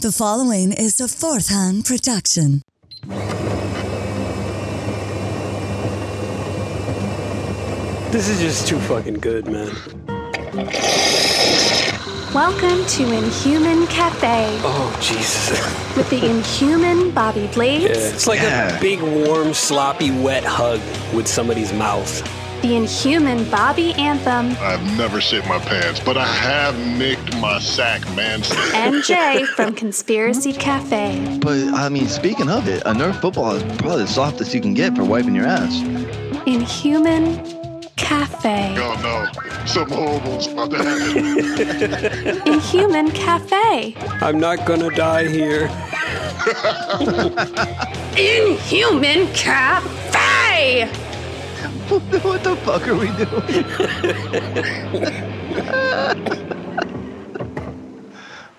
The following is a fourth hand production. This is just too fucking good, man. Welcome to Inhuman Cafe Oh, Jesus. with the Inhuman Bobby Blades, Yeah, it's like Yeah. a big, warm, sloppy, wet hug with somebody's mouth. The Inhuman Bobby Anthem, I've never shit my pants, but I have nicked my sack, man. and Jay from Conspiracy Cafe. But I mean, speaking of it, a Nerf football is probably the softest you can get for wiping your ass. Inhuman Cafe. Oh no, some horrible's about to happen. Inhuman Cafe. I'm not gonna die here. Inhuman Cafe! what the fuck are we doing?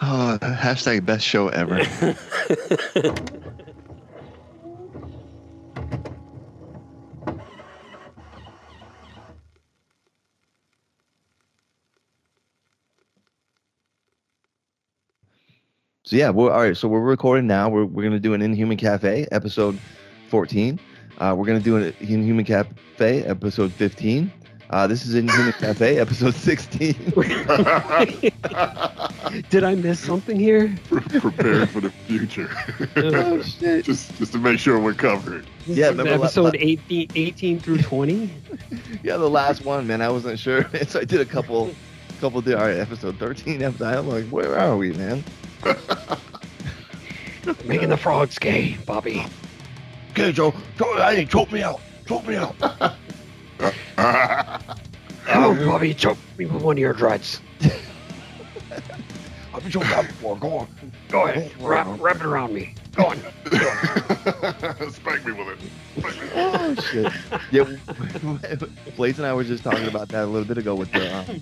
oh, hashtag best show ever. So yeah, we're all right. So we're recording now. We're we're gonna do an Inhuman Cafe episode 14. Uh, we're gonna do an Inhuman Cafe episode 15. Uh, this is Inhuman Cafe episode 16. Did I miss something here? Prepare for the future. oh shit! just, just to make sure we're covered. Yeah, remember Episode la- 18, 18 through 20? Yeah, the last one, man. I wasn't sure, so I did a couple, couple. All right, episode 13. Episode, I'm like, where are we, man? Making the frogs gay, Bobby. Okay, Joe. Joe, hey, choke me out. Choke me out. Oh, Bobby, choke me with one of your dreads. I've been choked out before. Go on. Go ahead, wrap, wrap it around me. Go on. Spank me with it. Spank me. Oh shit! Yeah, Blaze and I were just talking about that a little bit ago with the um,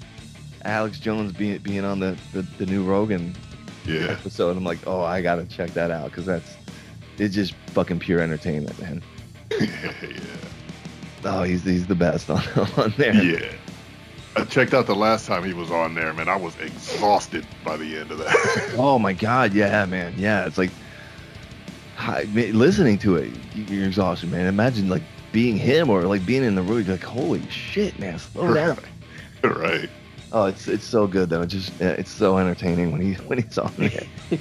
Alex Jones being being on the, the the new Rogan Yeah. episode. I'm like, oh, I gotta check that out because that's it's just fucking pure entertainment, man. yeah. Oh, he's he's the best on on there. Yeah. I checked out the last time he was on there, man. I was exhausted by the end of that. Oh my god, yeah, man, yeah. It's like ma- listening to it, you- you're exhausted, man. Imagine like being him or like being in the room. You're like, holy shit, man, slow down. right. Oh, it's it's so good though. It just yeah, it's so entertaining when he when he's on there.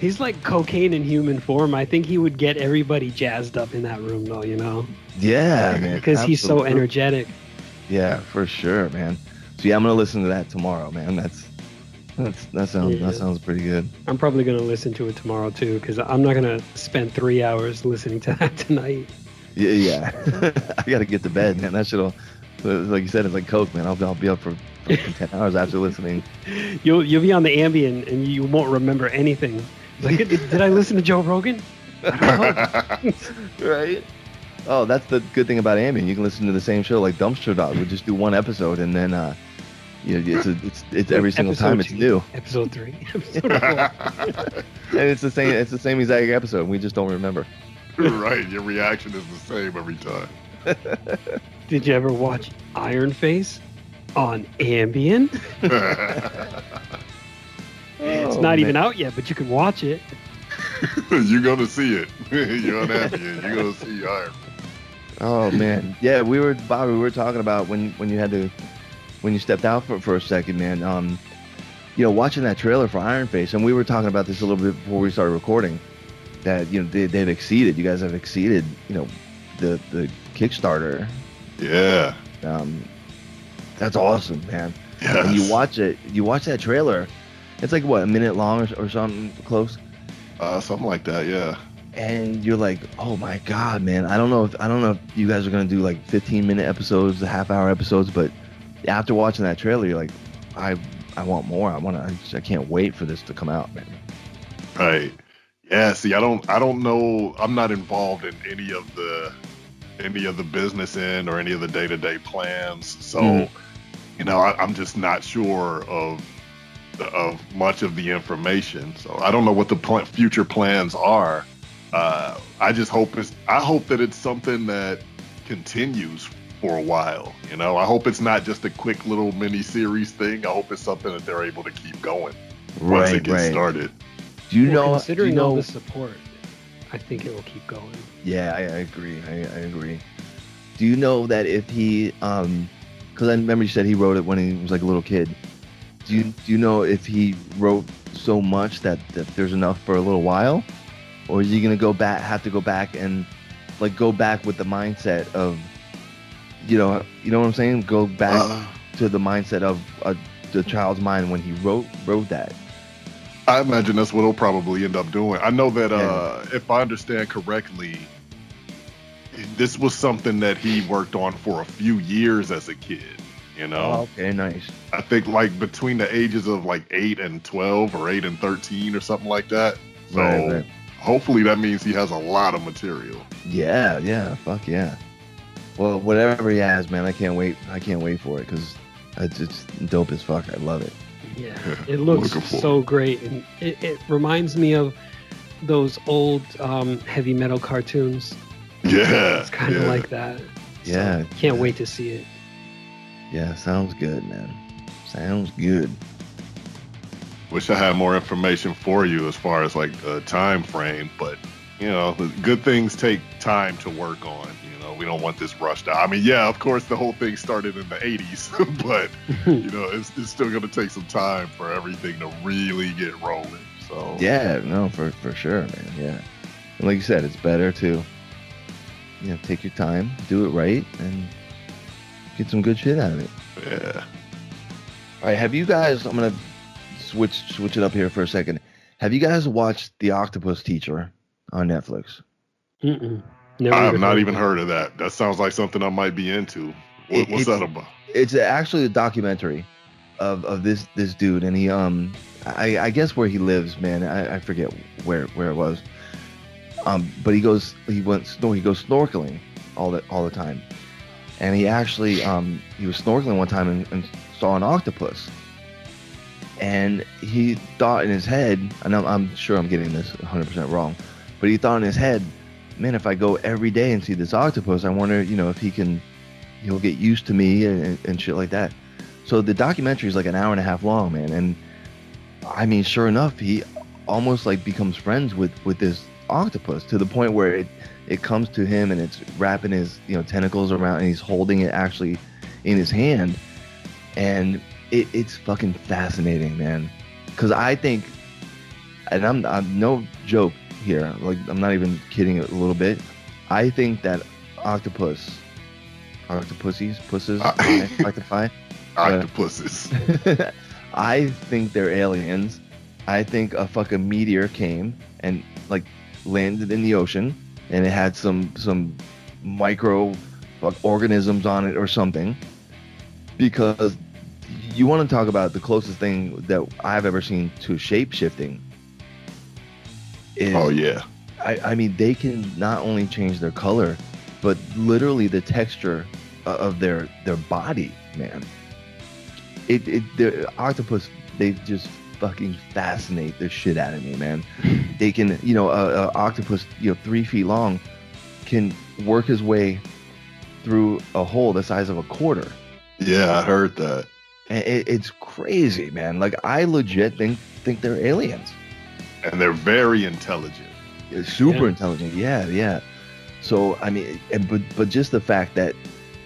He's like cocaine in human form. I think he would get everybody jazzed up in that room, though, you know? Yeah, man. Because he's so energetic. Yeah, for sure, man. So yeah, I'm gonna listen to that tomorrow, man. That's that's that sounds Yeah. that sounds pretty good. I'm probably going to listen to it tomorrow, too, because I'm not going to spend three hours listening to that tonight. Yeah, yeah. I gotta get to bed, man. That shit'll like you said, it's like coke, man. I'll, I'll be up for fucking ten hours after listening. You'll, you'll be on the Ambien and you won't remember anything. It's Like, did, did I listen to Joe Rogan? I don't know. right? Oh, that's the good thing about Ambien. You can listen to the same show like Dumpster Dog. We just do one episode and then uh you know, it's a, it's it's every single Episode time it's new. Episode three. Episode four. And it's the same it's the same exact episode. We just don't remember. right. Your reaction is the same every time. Did you ever watch Iron Face on Ambien? it's Oh, not man. even out yet, but you can watch it. you're gonna see it. you're unhappy and you're gonna see Iron. Oh man, yeah, we were Bobby. We were talking about when when you had to when you stepped out for for a second, man. Um, you know, watching that trailer for Iron Face, and we were talking about this a little bit before we started recording. That you know they, they've exceeded. You guys have exceeded. You know, the the Kickstarter. Yeah. Um, that's awesome, man. Yes. And you watch it. You watch that trailer. It's like what a minute long or, or something close. Uh, something like that, yeah. and you're like, oh my god, man! I don't know if I don't know if you guys are gonna do like 15 minute episodes, half hour episodes, but after watching that trailer, you're like, I I want more. I want to. I, just- I can't wait for this to come out, man. Right. Yeah, see, I don't I don't know I'm not involved in any of the any of the business end or any of the day-to-day plans. So, Mhm. You know, I, I'm just not sure of of much of the information. So I don't know what the pl- future plans are. Uh, I just hope it's I hope that it's something that continues for a while. You know, I hope it's not just a quick little mini series thing. I hope it's something that they're able to keep going once it gets started. Do you Well, know? do you considering all the support, I think it will keep going. Yeah, I, I agree. I, I agree. Do you know that if he, um, because I remember you said he wrote it when he was like a little kid. Do you do you know if he wrote so much that, that there's enough for a little while, or is he gonna go back, have to go back and like go back with the mindset of, you know, you know what I'm saying? Go back Uh, to the mindset of uh, the child's mind when he wrote wrote that. I imagine that's what he'll probably end up doing. I know that uh, if I understand correctly, this was something that he worked on for a few years as a kid. You know, okay, nice. I think like between the ages of like eight and twelve, or eight and thirteen, or something like that. So Right, right. hopefully that means he has a lot of material. Yeah, yeah, fuck yeah. Well, whatever he has, man, I can't wait. I can't wait for it because it's, it's dope as fuck. I love it. Yeah, it looks so great, and it, it reminds me of those old um, heavy metal cartoons. Yeah, It's kind of yeah. like that. So, Yeah, can't yeah. wait to see it. Yeah, sounds good, man. Sounds good. Wish I had more information for you as far as like the time frame, but you know, good things take time to work on. You know, we don't want this rushed out. I mean, yeah, of course, the whole thing started in the '80s, but you know, it's, it's still going to take some time for everything to really get rolling. So Yeah, no, for for sure, man. Yeah, and like you said, it's better to you know take your time, do it right, and get some good shit out of it. yeah. All right, have you guys? I'm gonna switch switch it up here for a second. Have you guys watched The Octopus Teacher on Netflix? Mm-mm. Never I have not even it. heard of that. That sounds like something I might be into. What, It- what's that about? it's actually a documentary of, of this this dude and he um I, I guess where he lives man I, I forget where where it was um but he goes he went snor- he goes snorkeling all the all the time and he actually um he was snorkeling one time and, and saw an octopus and he thought in his head and I'm, I'm sure I'm getting this 100% wrong but he thought in his head man if I go every day and see this octopus I wonder you know if he can he'll get used to me and, and shit like that. So the documentary is like an hour and a half long, man. And I mean, sure enough, he almost like becomes friends with with this octopus to the point where it it comes to him and it's wrapping his you know tentacles around and he's holding it actually in his hand, and it, it's fucking fascinating, man. Because I think, and I'm I'm no joke here. Like I'm not even kidding a little bit. I think that octopus octopussies, pusses, Uh, octopi. Octopuses. I think they're aliens. I think a fucking meteor came and like landed in the ocean, and it had some some micro organisms on it or something. Because you want to talk about the closest thing that I've ever seen to shape shifting. Is, oh yeah. I, I mean, they can not only change their color, but literally the texture of their their body, man. It it the octopus they just fucking fascinate the shit out of me, man. They can, you know, a, a octopus, you know, three feet long, can work his way through a hole the size of a quarter. Yeah, I heard that. And it, it's crazy, man. Like I legit think think they're aliens. And they're very intelligent. It's super Yeah. intelligent. Yeah, yeah. So I mean, and but but just the fact that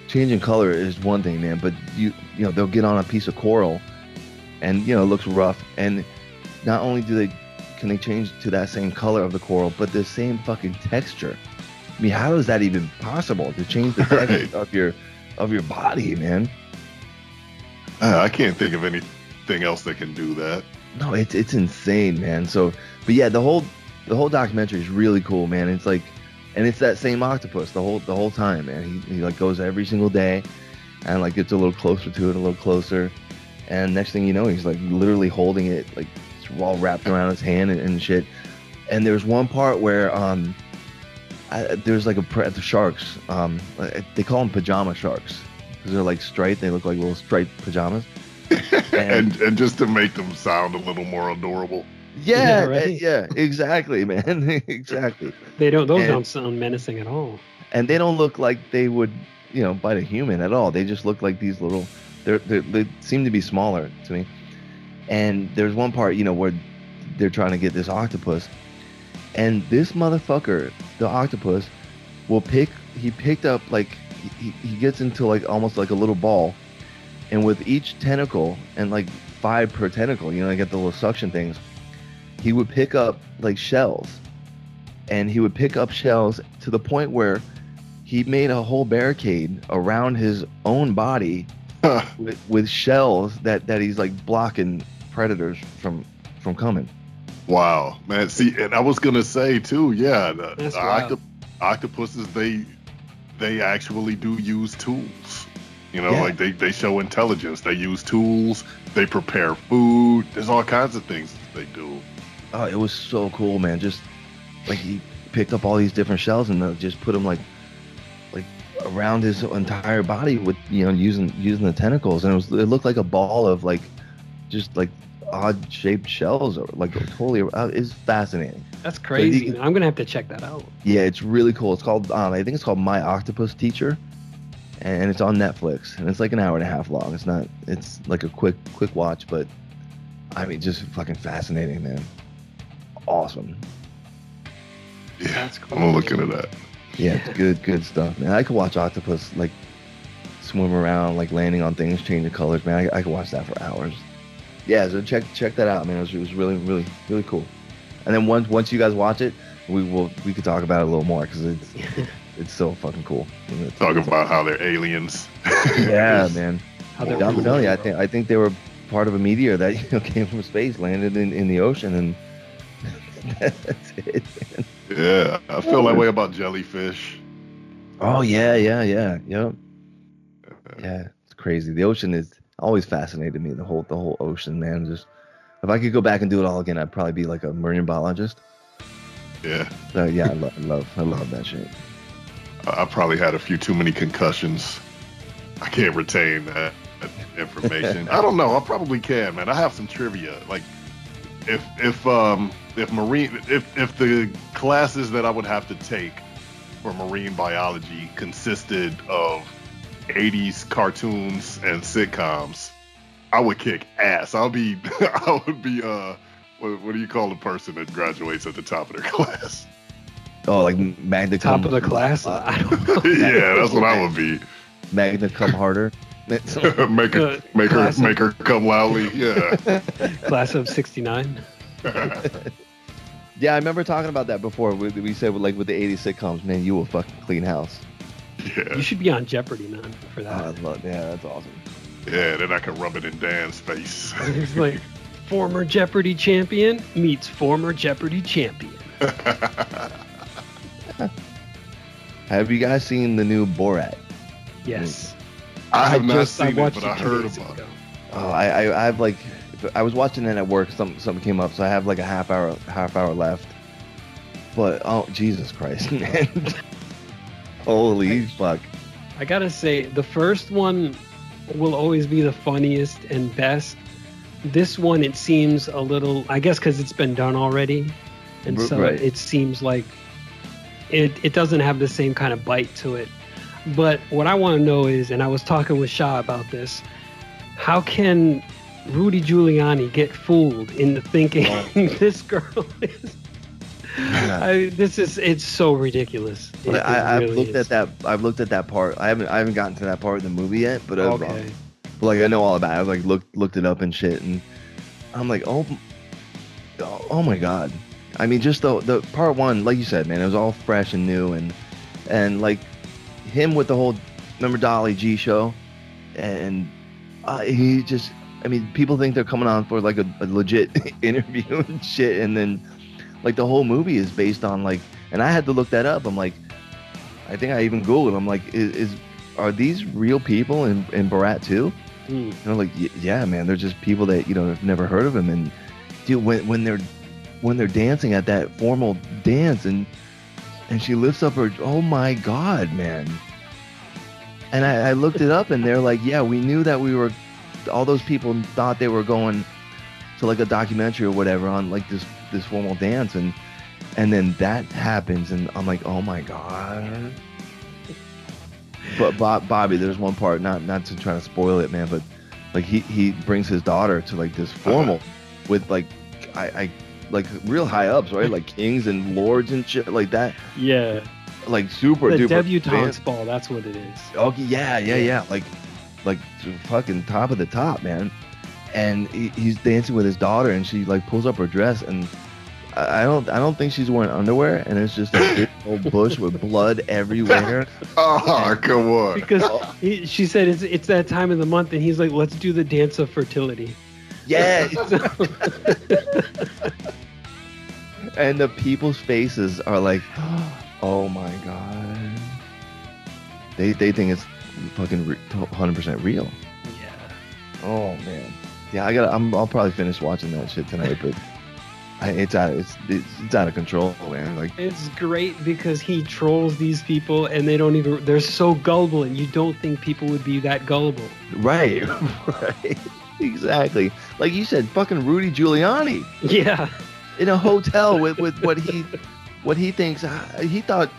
changing color is one thing, man. But you you know they'll get on a piece of coral, and you know it looks rough, and not only do they can they change to that same color of the coral, but the same fucking texture. I mean, how is that even possible to change the texture Right. of your of your body, man? Uh, I can't think of anything else that can do that. No, it's it's insane, man. So, but yeah, the whole the whole documentary is really cool, man. It's like, and it's that same octopus the whole the whole time, man. He, he like goes every single day, and like gets a little closer to it, a little closer, and next thing you know, he's like literally holding it, like all wrapped around his hand and, and shit. And there's one part where um, I, there's like a pre- the sharks, um, they call them pajama sharks because they're like striped. They look like little striped pajamas. and and just to make them sound a little more adorable. Yeah, Yeah, eh, right. yeah, exactly, man, exactly. They don't. Those And- don't sound menacing at all. And they don't look like they would, you know, bite a human at all. They just look like these little. They're, they're they seem to be smaller to me. And there's one part, you know, where they're trying to get this octopus, and this motherfucker, the octopus, will pick. He picked up like he, he gets into like almost like a little ball, and with each tentacle and like five per tentacle, you know, I get the little suction things. He would pick up like shells, and he would pick up shells to the point where he made a whole barricade around his own body with, with shells that that he's like blocking predators from from coming. Wow, man. See, and I was gonna say too, yeah, the, the wild. octo- octopuses they they actually do use tools. You know, Yeah. like they they show intelligence. They use tools. They prepare food. There's all kinds of things that they do. Oh, it was so cool, man. Just like he picked up all these different shells and uh, just put them like like around his entire body with you know using using the tentacles, and it was it looked like a ball of like just like odd shaped shells or like totally. Uh, it's fascinating. That's crazy. you- I'm gonna have to check that out. Yeah, it's really cool. It's called um, I think it's called My Octopus Teacher, and it's on Netflix, and it's like an hour and a half long. It's not. It's like a quick quick watch, but I mean, just fucking fascinating, man. Awesome. Yeah, That's I'm gonna look into that. Yeah, it's good good stuff, man. I could watch octopus like swim around, like landing on things, changing colors, man. I, I could watch that for hours. Yeah, so check check that out, man. It was, it was really really really cool. And then once once you guys watch it, we will we could talk about it a little more because it's it's so fucking cool. And it's- Talk about how they're aliens. yeah, man. How they're Down cool. below, yeah, I think I think they were part of a meteor that you know came from space, landed in, in the ocean, and that's it. Man. Yeah, I feel that way about jellyfish. Oh yeah, yeah, yeah, yep. Yeah, it's crazy. The ocean is always fascinated me. The whole the whole ocean, man. Just if I could go back and do it all again, I'd probably be like a marine biologist. Yeah, So yeah, I love, I love, I love that shit. I I probably had a few too many concussions. I can't retain that, that information. I don't know. I probably can, man. I have some trivia. Like, if if um if marine if if the classes that I would have to take for marine biology consisted of 80s cartoons and sitcoms, I would kick ass. I'll be I would be uh what, what do you call the person that graduates at the top of their class? Oh, like magna Top cum, of the class. uh, I don't know. yeah, that's what I would be. magna cum harder. make her, Uh, make her, make her come loudly. Yeah. Class of '69. yeah, I remember talking about that before. We, we said with, like with the '80s sitcoms, man, you will fucking clean house. yeah. You should be on Jeopardy, man, for Oh, that. I love, yeah, that's awesome. Yeah. Then I can rub it in Dan's face. It's like former Jeopardy champion meets former Jeopardy champion. Have you guys seen the new Borat? Yes. I have I not just- I seen it, watched but I heard days about it. Oh, I, I, I have like, I was watching it at work. Some, something came up, so I have like a half hour, half hour left. But oh, Jesus Christ, man! Holy fuck! I gotta say, the first one will always be the funniest and best. This one, it seems a little, I guess, because it's been done already, and R- so right. it seems like it it doesn't have the same kind of bite to it. But what I want to know is, and I was talking with Shaw about this, how can Rudy Giuliani get fooled into thinking this girl is? I, this is it's so ridiculous. It- I, I've really looked is. at that. I've looked at that part. I haven't, I haven't gotten to that part of the movie yet. But I've, Okay. but like I know all about. it. I've like looked, looked it up and shit, and I'm like, oh, oh, oh my god. I mean, just the the part one, like you said, man, it was all fresh and new, and and like him with the whole remember Dolly G show, and uh, he just, I mean, people think they're coming on for like a, a legit interview and shit, and then like the whole movie is based on like, and I had to look that up. I'm like, I think I even googled. I'm like, is, is are these real people in in Borat too? Mm. And I'm like, yeah, man, they're just people that you know have never heard of him. And dude, when when they're when they're dancing at that formal dance, and and she lifts up her, oh my god, man. And I, I looked it up, and they're like, yeah, we knew that we were. All those people thought they were going to like a documentary or whatever on like this this formal dance, and and then that happens, and I'm like, oh my god. But Bob, Bobby, there's one part, not not to try to spoil it, man, but like he he brings his daughter to like this formal uh-huh. with like I, I like real high ups, right? Like kings and lords and shit like that. Yeah. Like super The duper. debutante's ball, that's what it is. Oh, okay, yeah, yeah, yeah. Like, like fucking top of the top, man. And he, he's dancing with his daughter, and she like pulls up her dress, and I I don't, I don't think she's wearing underwear, and it's just a big old bush with blood everywhere. Oh, come on. Because he, she said it's it's that time of the month, and he's like, let's do the dance of fertility. Yeah. And the people's faces are like, oh my god. They they think it's fucking re- 100% real. Yeah. Oh man. Yeah, I got. I'm. I'll probably finish watching that shit tonight, but I, it's out. It's, it's it's out of control, man. Like It's great because he trolls these people, and they don't even. They're so gullible, and you don't think people would be that gullible. right, right, exactly. Like you said, fucking Rudy Giuliani Yeah. In a hotel with with what he what he thinks. uh, He thought.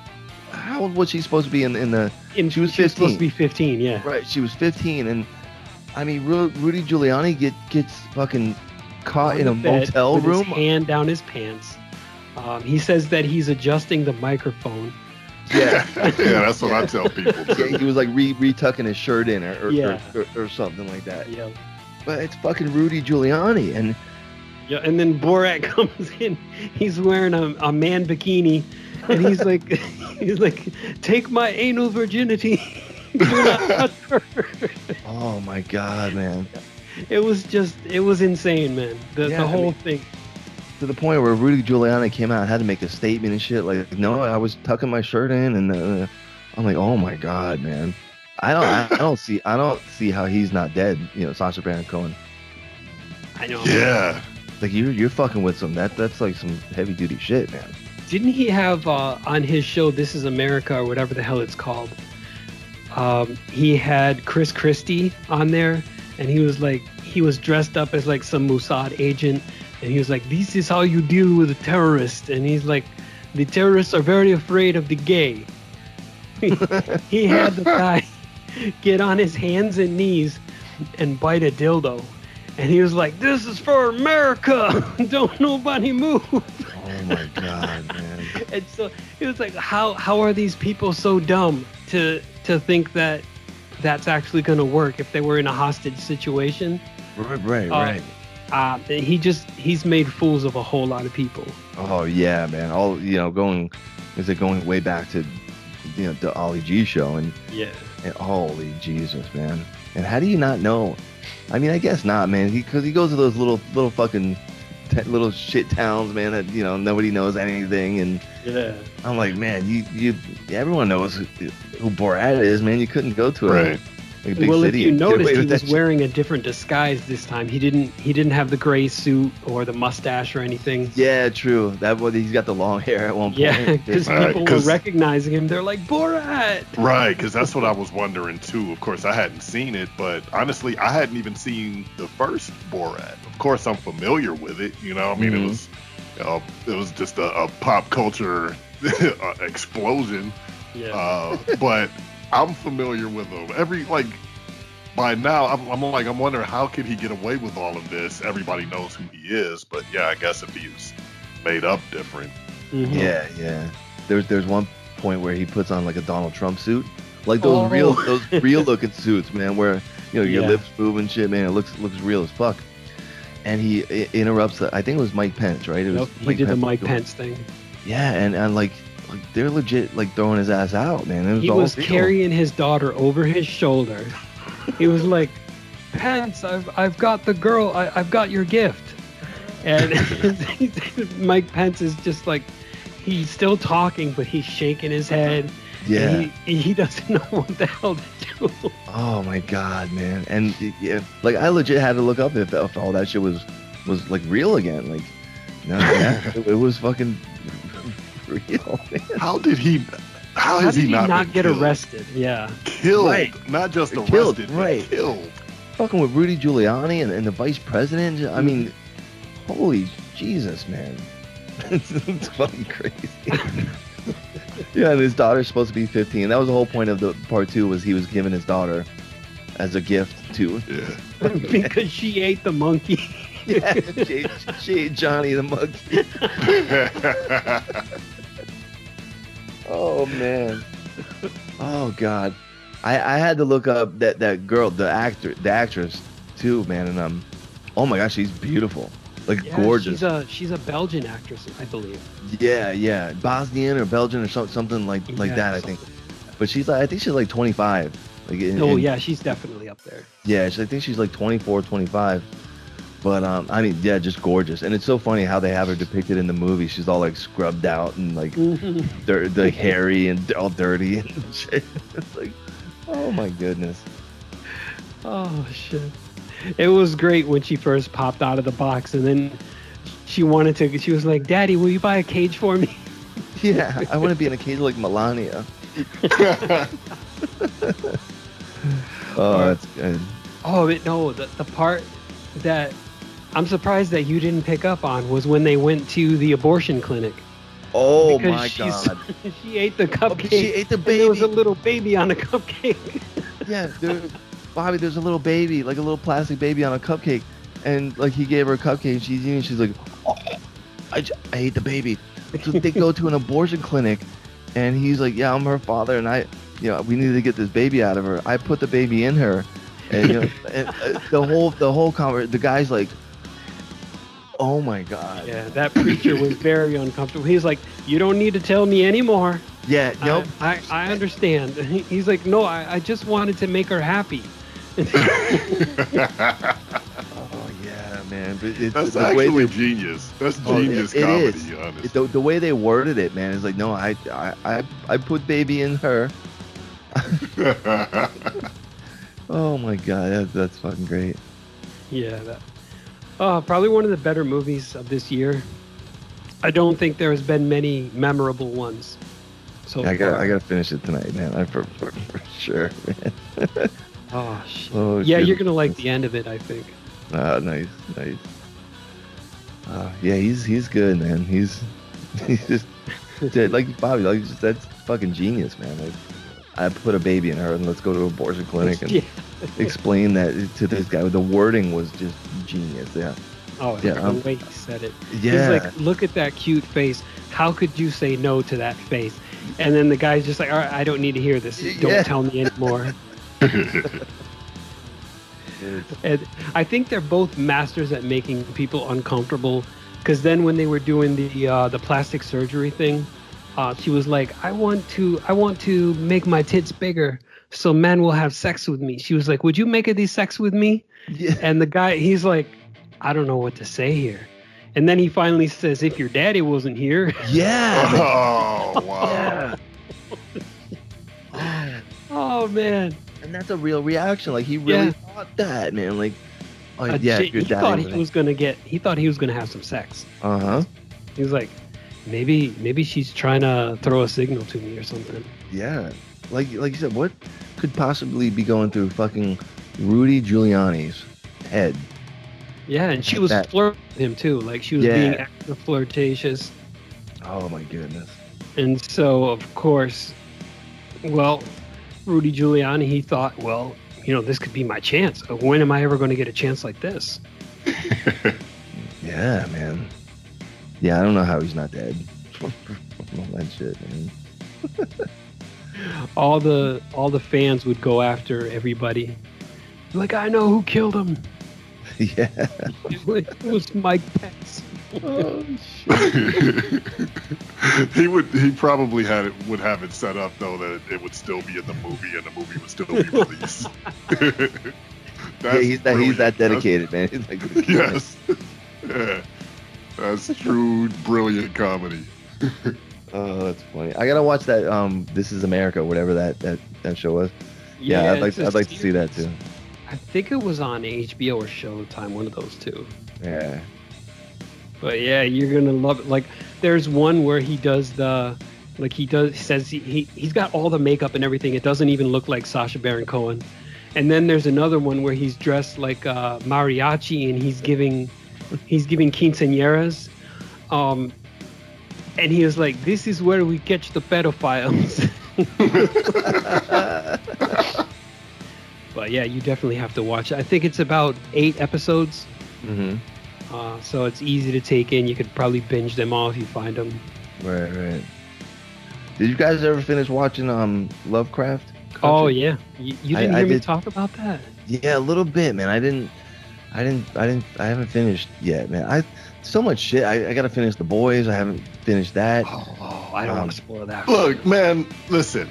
How old was she supposed to be in in the? And She was supposed 15. to be 15. Yeah. Right, she was 15, and I mean, Ru- Rudy Giuliani get gets fucking caught in a bed motel with room. His hand down his pants. Um, he says that he's adjusting the microphone. Yeah. yeah, that's what I tell people. yeah, Too. he was like re retucking his shirt in or or, Yeah. or, or, or something like that. Yeah. But it's fucking Rudy Giuliani, and Yeah, and then Borat comes in. He's wearing a, a man bikini, and he's like, he's like, take my anal virginity. Do not touch her. oh my god, man, It was just, it was insane, man. The, Yeah, the I whole mean- thing. to the point where Rudy Giuliani came out and had to make a statement and shit. Like, no, I was tucking my shirt in, and uh, I'm like, oh my god, man. I don't, I, I don't see, I don't see how he's not dead. You know, Sacha Baron Cohen. I know. Yeah. Like you're, you're fucking with some that, that's like some heavy duty shit, man. Didn't he have uh, on his show This Is America or whatever the hell it's called? Um, he had Chris Christie on there, and he was like, he was dressed up as like some Mossad agent, and he was like, "This is how you deal with a terrorist," and he's like, "The terrorists are very afraid of the gay." he had the guy get on his hands and knees and bite a dildo. And he was like, "This is for America! Don't nobody move!" Oh my god, man. and so it was like how how are these people so dumb to to think that that's actually going to work if they were in a hostage situation Right, right, Uh, right. uh, he just he's made fools of a whole lot of people Oh yeah, man. All you know, going is it going way back to you know the Ali G show and, yeah and holy Jesus, man. And how do you not know? I mean, I guess not, man. Because he, goes to those little little fucking t- little shit towns, man. That you know nobody knows anything, and yeah I'm like, man, you you everyone knows who, who Borat is, man. You couldn't go to a, Right. Like a big well city. if you and get away noticed he with that was wearing a different disguise this time he didn't he didn't have the gray suit or the mustache or anything Yeah, true. That was he's got the long hair at one point. yeah because Right, people were 'cause- recognizing him they're like borat Right, because that's what I was wondering too. Of course, I hadn't seen it, but honestly, I hadn't even seen the first Borat. Of course, I'm familiar with it. You know, I mean, Mhm. it was, you know, it was just a, a pop culture uh, explosion. yeah Uh, but I'm familiar with him. Every like by now, I'm, I'm like, I'm wondering how could he get away with all of this? Everybody knows who he is, but yeah, I guess if he's made up different, Mhm. Yeah, yeah. There's there's one point where he puts on like a Donald Trump suit, like those Oh. real those real looking suits, man. Where you know your Yeah. lips move and shit, man. It looks looks real as fuck. And he interrupts. The, I think it was Mike Pence, right? It was Nope, he did the Mike Pence thing. Yeah, and and like, like they're legit like throwing his ass out, man. It was he was real. carrying his daughter over his shoulder. he was like, Pence, I've, I've got the girl, I, I've got your gift. And Mike Pence is just like, he's still talking, but he's shaking his head. Yeah. He, he doesn't know what the hell to do. Oh my god, man! And yeah, like I legit had to look up if, if all that shit was was like real again. Like, no, yeah, it, it was fucking real. Man. how did he? How, How has did he he not, not get killed? arrested? Yeah. Killed, Right. not just arrested, Killed, but right. Killed. Fucking with Rudy Giuliani and, and the vice president. I mean, holy Jesus, man! it's, it's fucking crazy. yeah, and his daughter's supposed to be 15. That was the whole point of the part two was he was giving his daughter as a gift to. Yeah. because she ate the monkey. yeah, she, she ate Johnny the monkey. Oh man. Oh god. I I had to look up that that girl, the actor, the actress too, man, and um, oh my gosh, she's beautiful, like Yeah, gorgeous. She's a she's a Belgian actress, I believe. yeah, yeah, Bosnian or Belgian or some, something like like Yeah, that, I think. But she's like, I think she's like 25. Like, in- Oh in- yeah, she's definitely up there. yeah, she, I think she's like 24, 25. But um, I mean, yeah, just gorgeous, and it's so funny how they have her depicted in the movie. She's all like scrubbed out and like like hairy and all dirty and shit. It's like, oh my goodness. Oh shit! It was great when she first popped out of the box, and then she wanted to. She was like, "Daddy, will you buy a cage for me?" Yeah, I want to be in a cage like Melania. Oh, that's good. Oh no, the the part that I'm surprised that you didn't pick up on was when they went to the abortion clinic. Oh because my god. she ate the cupcake. she ate the and There was a little baby on a cupcake. Yeah, dude. Bobby, there's a little baby, like a little plastic baby on a cupcake, and like he gave her a cupcake, and she's eating. She's like, oh, I, j- I hate the baby. So they go to an abortion clinic, and he's like, yeah, I'm her father, and I, you know, we need to get this baby out of her. I put the baby in her, and you know, and, uh, the whole the whole conver the guy's like, oh my god. yeah, that preacher was very uncomfortable. He's like, "You don't need to tell me anymore. Yeah, nope. I, I, I understand." He's like, "No, I, I just wanted to make her happy." Oh yeah, man. But it's That's the actually they- genius. That's Oh, it- genius it comedy, is. honestly. the, the way they worded it, man, is like, no, I, I, I, I put baby in her. Oh my god, that, that's fucking great. Yeah, that. Uh, probably one of the better movies of this year. I don't think there has been many memorable ones. So I got I got to finish it tonight, man. I for, for, for sure, man. Oh shit. Oh, yeah, shit. you're gonna like the end of it. I think. Ah, nice, nice. Uh, yeah, he's he's good, man. He's he's just like Bobby, like just, that's fucking genius, man. Like, I put a baby in her, and let's go to an abortion clinic and yeah. explain that to this guy. The wording was just genius. Yeah, Oh, Yeah, the um, way he said it. yeah. He's like, look at that cute face. How could you say no to that face? And then the guy's just like, all right, I don't need to hear this. Don't Yeah. tell me anymore. And I think they're both masters at making people uncomfortable. Because then when they were doing the uh, the plastic surgery thing, uh, she was like, "I want to I want to make my tits bigger so men will have sex with me." She was like, "Would you make it These sex with me?" Yeah. And the guy, he's like, "I don't know what to say here." And then he finally says, "If your daddy wasn't here." Yeah. oh wow. yeah. oh man. And that's a real reaction. Like he really Yeah. thought that, man. Like, oh Uh, yeah, Jay- if your he daddy thought he was gonna get. He thought he was gonna have some sex. Uh huh. He was like, maybe maybe she's trying to throw a signal to me or something. Yeah. Like like you said, what could possibly be going through fucking Rudy Giuliani's head? Yeah, and she was that. flirting with him too. Like she was Yeah. being extra flirtatious. Oh my goodness. And so of course, well, Rudy Giuliani, he thought, well, you know, this could be my chance. Uh, when am I ever going to get a chance like this? Yeah, man. Yeah, I don't know how he's not dead. All that shit, man. All the all the fans would go after everybody. Like, I know who killed him. yeah. It was Mike Pence. Oh shit. he would. He probably had it. Would have it set up though that it would still be in the movie and the movie would still be released. Yeah, he's that he's that brilliant. That's- dedicated, man. He's like, Yes. yeah. That's true brilliant comedy. Oh, that's funny. I gotta watch that. Um, This Is America, whatever that that, that show was. Yeah, I'd like it's a I'd like to see that too. I think it was on HBO or Showtime, one of those two. Yeah. But yeah, you're gonna love it. Like, there's one where he does the, like he does he says he, he he's got all the makeup and everything. It doesn't even look like Sacha Baron Cohen. And then there's another one where he's dressed like uh, mariachi and he's giving, he's giving quinceañeras. Um, and he was like, "This is where we catch the pedophiles." but yeah, you definitely have to watch it. I think it's about eight episodes. Mm-hmm. Uh, so it's easy to take in. You could probably binge them all if you find them. Right, right. Did you guys ever finish watching um Lovecraft? Oh yeah, you, you didn't I hear me did- talk about that. Yeah, a little bit, man. I didn't, I didn't, I didn't, I haven't finished yet, man. I so much shit. I, I gotta finish the boys. I haven't finished that. Oh, oh, I don't Um, want to spoil that. Look, man, listen.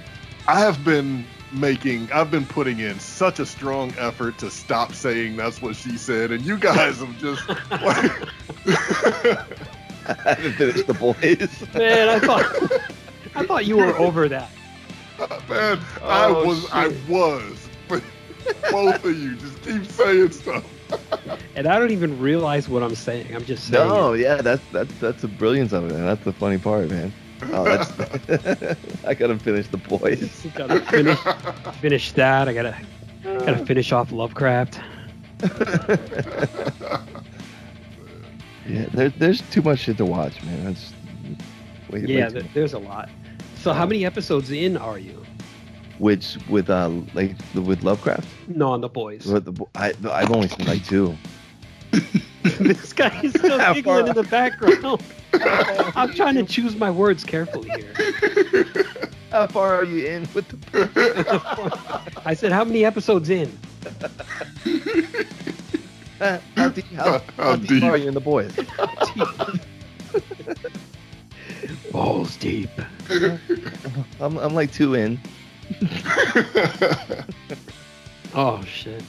I have been making, I've been putting in such a strong effort to stop saying that's what she said, and you guys have just. like, I haven't finished the boys. Man, I thought I thought you were over that. man, I Oh, was, I was. But both of you just keep saying stuff. And I don't even realize what I'm saying. I'm just saying. No, it. yeah, that's that's that's the brilliance of it, and that's the funny part, man. Oh, that's, I gotta finish the boys. gotta finish finish that. I gotta gotta finish off Lovecraft. Yeah, there, there's too much shit to watch, man. That's way, way Yeah, too th- much. there's a lot. So how many episodes in are you? Which with uh like with Lovecraft, No, on the boys. with the, I I've only seen like two. this guy is still How giggling far- in the background. I'm trying to choose my words carefully here. How far are you in with the? I said, how many episodes in? how deep, how, How how deep, deep? are you in the boys? Balls deep. I'm I'm like two in. Oh shit.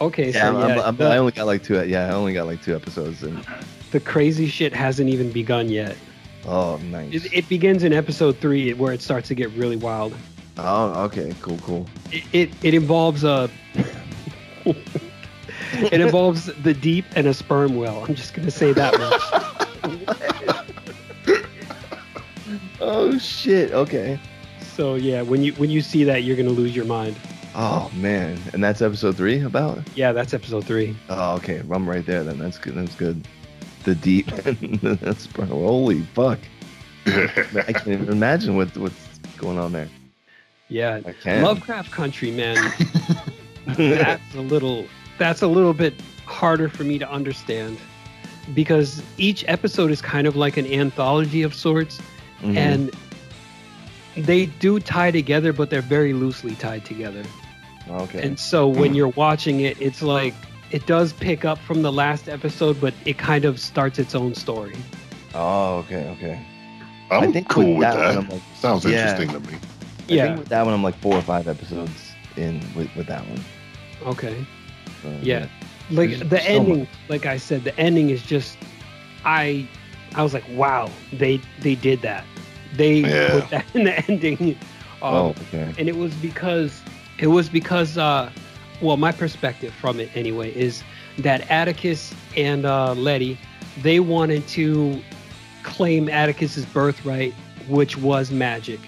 Okay, Yeah, so I'm, yeah, I'm, the, I only got like two. Yeah, I only got like two episodes, and the crazy shit hasn't even begun yet. oh, nice. It, it begins in episode three, where it starts to get really wild. oh, okay, cool, cool. It it, it involves a. it involves the deep and a sperm whale. I'm just gonna say that much. Oh shit. Okay. So yeah, when you when you see that, you're gonna lose your mind. Oh man, and that's episode three about. Yeah, that's episode three. Oh, okay. I'm right there. Then that's good. That's good. The deep. that's holy fuck. I can't even imagine what what's going on there. Yeah. Lovecraft Country, man. that's a little that's a little bit harder for me to understand because each episode is kind of like an anthology of sorts Mhm. and they do tie together but they're very loosely tied together okay. and so when you're watching it it's like it does pick up from the last episode but it kind of starts its own story oh, okay, okay. I'm think cool with with that that. one, I'm like- Sounds yeah. interesting to me. I yeah think with that one, I'm like four or five episodes in with, with that one. okay So, yeah like There's the so ending much. like i said the ending is just i i was like wow they they did that they Yeah. put that in the ending um, Oh, okay. and it was because it was because uh well my perspective from it anyway is that atticus and uh letty they wanted to claim atticus's birthright which was magic.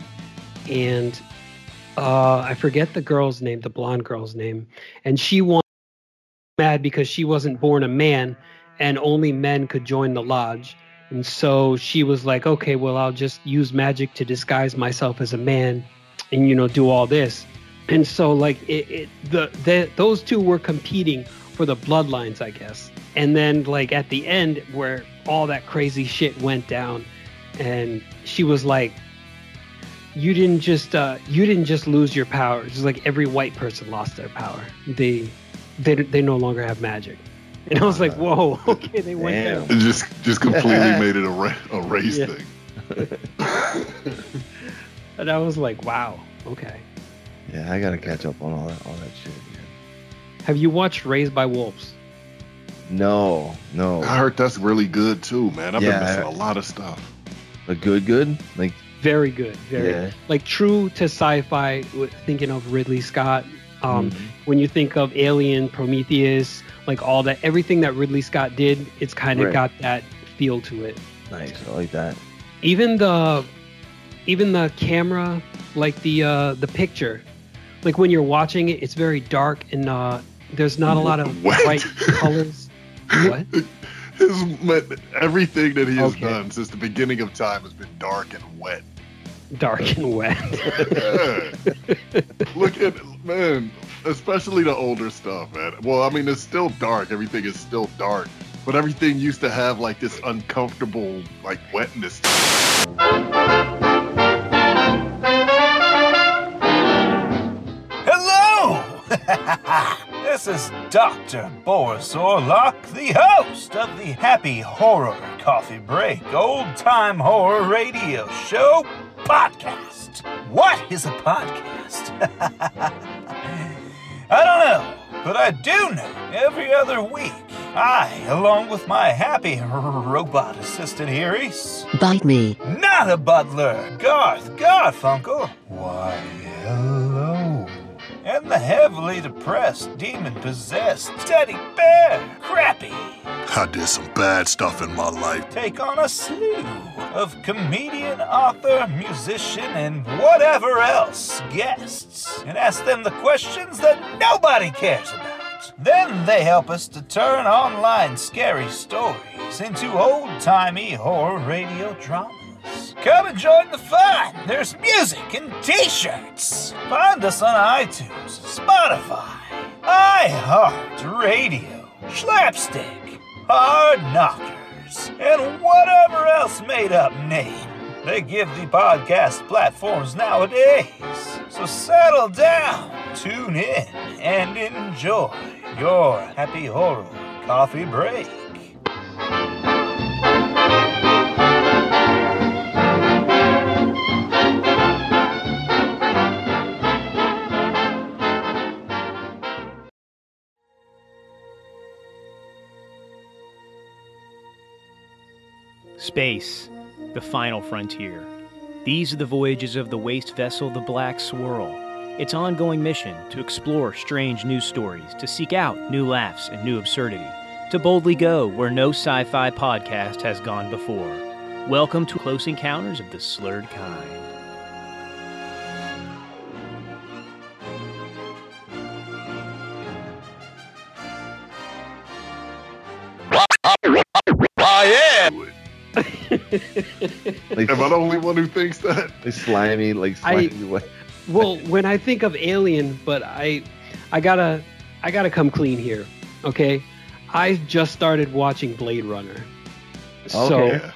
And uh i forget the girl's name the blonde girl's name. And she wanted mad because she wasn't born a man and only men could join the lodge. And so she was like okay well i'll just use magic to disguise myself as a man and you know do all this and so like it, it the, the those two were competing for the bloodlines i guess. And then like at the end where all that crazy shit went down and she was like you didn't just uh you didn't just lose your power. It's like every white person lost their power. They they, they no longer have magic. And i was like whoa okay they went Damn. down. It just just completely made it a, ra- a race Yeah. thing. and i was like wow okay Yeah, I gotta catch up on all that all that shit. Man. have you watched raised by wolves No, no. I heard that's really good too, man. I've Yeah, been missing I- a lot of stuff. A good, good. Like very good very yeah. like true to sci-fi w- thinking of ridley scott um Mhm. when you think of alien prometheus like all that everything that ridley scott did it's kind of Right. got that feel to it nice. I like that. even the even the camera like the uh the picture like when you're watching it it's very dark and uh there's not a lot of What? bright colors what His everything that he has Okay. done since the beginning of time has been dark and wet. dark and wet Look at man, especially the older stuff, man. Well, I mean, it's still dark. Everything is still dark, but everything used to have like this uncomfortable like wetness. this is Dr. Boris Orlock, the host of the Happy Horror Coffee Break Old Time Horror Radio Show podcast. What is a podcast? I don't know, but I do know every other week, I, along with my happy robot assistant here, is Bite me. not a butler, Garth Garfunkel. Why, hello. And the heavily depressed, demon possessed Teddy Bear, Crappy, I did some bad stuff in my life. take on a slew of comedian, author, musician, and whatever else guests and ask them the questions that nobody cares about. Then they help us to turn online scary stories into old timey horror radio dramas. Come and join the fun. There's music and t shirts. Find us on iTunes, Spotify, iHeartRadio, Slapstick, Hard Knockers, and whatever else made up name they give the podcast platforms nowadays. So settle down, tune in, and enjoy your happy horror coffee break. Space, the final frontier. These are the voyages of the waste vessel, the Black Swirl. Its ongoing mission to explore strange news stories, to seek out new laughs and new absurdity, to boldly go where no sci fi podcast has gone before. Welcome to Close Encounters of the Slurred Kind. Like, Am I the only one who thinks that? like slimy, like slimy. wet. well, when I think of Alien, but I, I gotta, I gotta come clean here. Okay, I just started watching Blade Runner, so Okay. Yeah.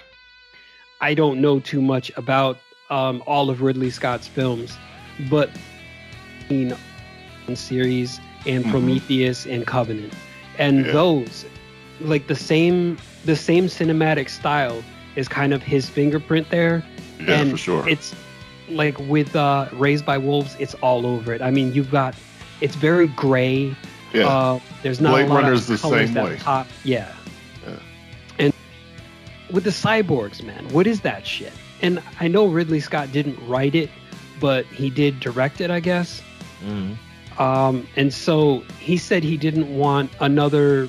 I don't know too much about um, all of Ridley Scott's films, but in series and Mhm. Prometheus and Covenant, and Yeah. those, like the same, the same cinematic style is kind of his fingerprint there. Yeah, and for sure. It's like with uh, Raised by Wolves, it's all over it. I mean, you've got, it's very gray. yeah. Uh, there's not Blade a lot Runner's of the colors same that way. pop. Yeah. Yeah. And with the cyborgs, man, what is that shit? And I know Ridley Scott didn't write it, but he did direct it, I guess. Mhm. Um, and so he said he didn't want another.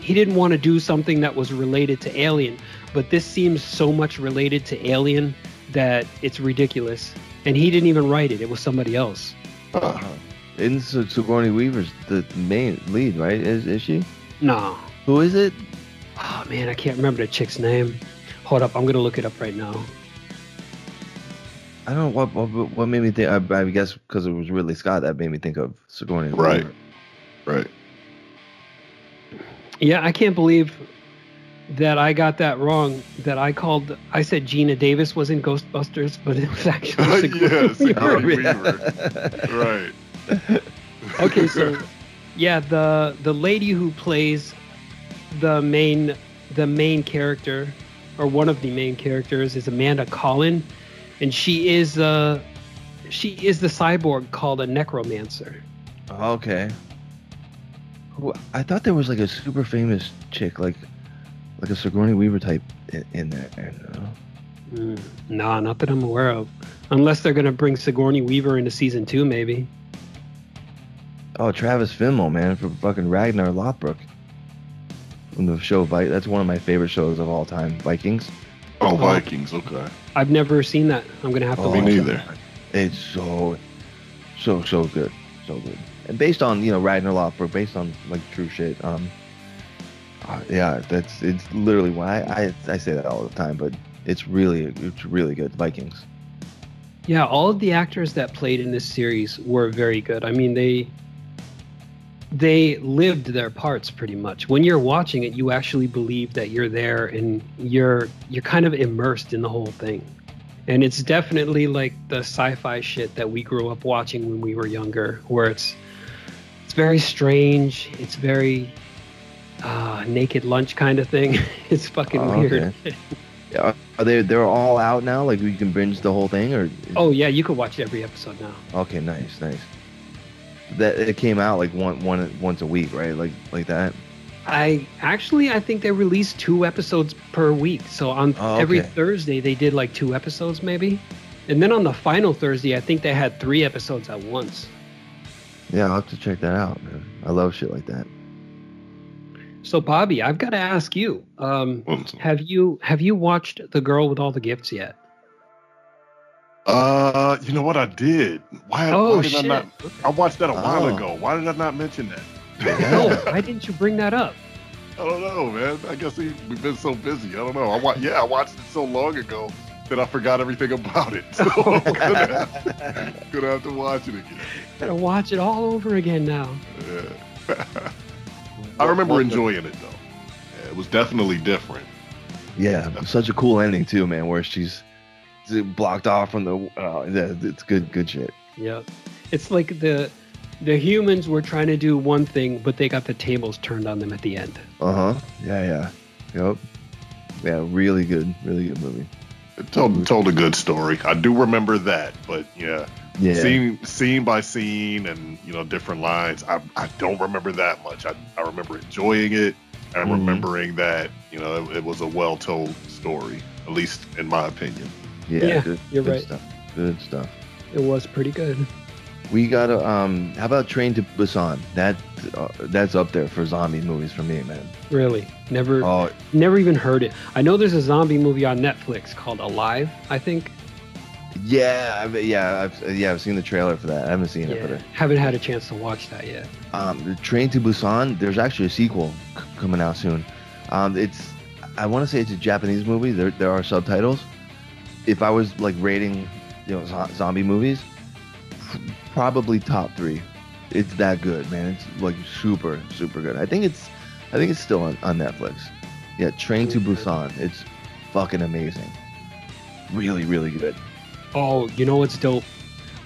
He didn't want to do something that was related to Alien, but this seems so much related to Alien that it's ridiculous. And he didn't even write it; it was somebody else. Uh huh. Isn't Sig- Sigourney Weaver's the main lead, right? Is is she? No, Who is it? oh man, I can't remember the chick's name. Hold up, I'm gonna look it up right now. I don't know what what, what made me think. I, I guess because it was Ridley Scott that made me think of Sigourney Right. Weaver. Right. Yeah, I can't believe that I got that wrong. That I called, I said Geena Davis was in Ghostbusters, but it was actually Sigourney yeah, Weaver. Sigourney Weaver. Right. okay, so yeah, the the lady who plays the main the main character or one of the main characters is Amanda Collin, and she is uh she is the cyborg called a necromancer. okay. Who- I thought there was like a super famous chick, like like a Sigourney Weaver type in, in there. uh, Mm, nah, not that I'm aware of. Unless they're gonna bring Sigourney Weaver into season two, maybe. Oh, Travis Fimmel, man, from fucking Ragnar Lothbrok. From the show Vi- That's one of my favorite shows of all time, Vikings. Oh, Vikings. Okay. I've never seen that. I'm gonna have to Oh, Me watch it. neither. It's so, so, so good. So good. And based on, you know, Ragnar Lothbrok, based on like true shit. Um, yeah, that's, it's literally why I, I say that all the time, but it's really, it's really good. Vikings. Yeah, all of the actors that played in this series were very good. I mean, they they lived their parts pretty much. When you're watching it, you actually believe that you're there and you're you're kind of immersed in the whole thing. And it's definitely like the sci-fi shit that we grew up watching when we were younger, where it's it's very strange, it's very uh, naked lunch kind of thing. it's fucking Oh, weird. Yeah, Are they? They're all out now. Like you can binge the whole thing, or? oh yeah, you could watch every episode now. Okay, nice, nice. That it came out like one, one, once a week, right? Like, like that. I actually I think they released two episodes per week. So on Oh, every. Thursday they did like two episodes maybe. And then on the final Thursday I think they had three episodes at once. Yeah, I'll have to check that out, man. I love shit like that. So Bobby, I've got to ask you, um, have you have you watched The Girl with All the Gifts yet? Uh, you know what I did? Why, Oh, why did shit. I not? I watched that a while Oh. ago. Why did I not mention that? No, why didn't you bring that up? I don't know, man. I guess we, we've been so busy. I don't know. I wa- yeah, I watched it so long ago that I forgot everything about it. So I'm gonna, have, gonna have to watch it again. Gotta watch it all over again now. Yeah. I remember enjoying it though. Yeah, it was definitely different. Yeah, such a cool ending too, man. Where she's blocked off from the. Uh, yeah, it's good, good shit. Yeah. It's like the the humans were trying to do one thing, but they got the tables turned on them at the end. Uh huh. Yeah, yeah. Yep. Yeah, really good, really good movie. It told told a good story. I do remember that, but yeah, Yeah. scene scene by scene and you know different lines. I, I don't remember that much. I, I remember enjoying it and Mhm. remembering that you know it, it was a well told story, at least in my opinion. Yeah, Yeah, good, you're good right. Stuff. Good stuff. It was pretty good. We gotta. Um, how about Train to Busan? That uh, that's up there for zombie movies for me, man. Really. Never Oh, never even heard it. I know there's a zombie movie on Netflix called Alive, I think. Yeah, I've, yeah, I've yeah, I've seen the trailer for that. I haven't seen it, Yeah. but Haven't had a chance to watch that yet. um, the Train to Busan. There's actually a sequel c- coming out soon. Um, it's I want to say it's a Japanese movie. There there are subtitles. If I was like rating, you know, zo- zombie movies, probably top three. It's that good, man. It's like super super good. I think it's I think it's still on, on Netflix. Yeah, Train to Busan. It's fucking amazing. Really really good. Oh, you know what's dope?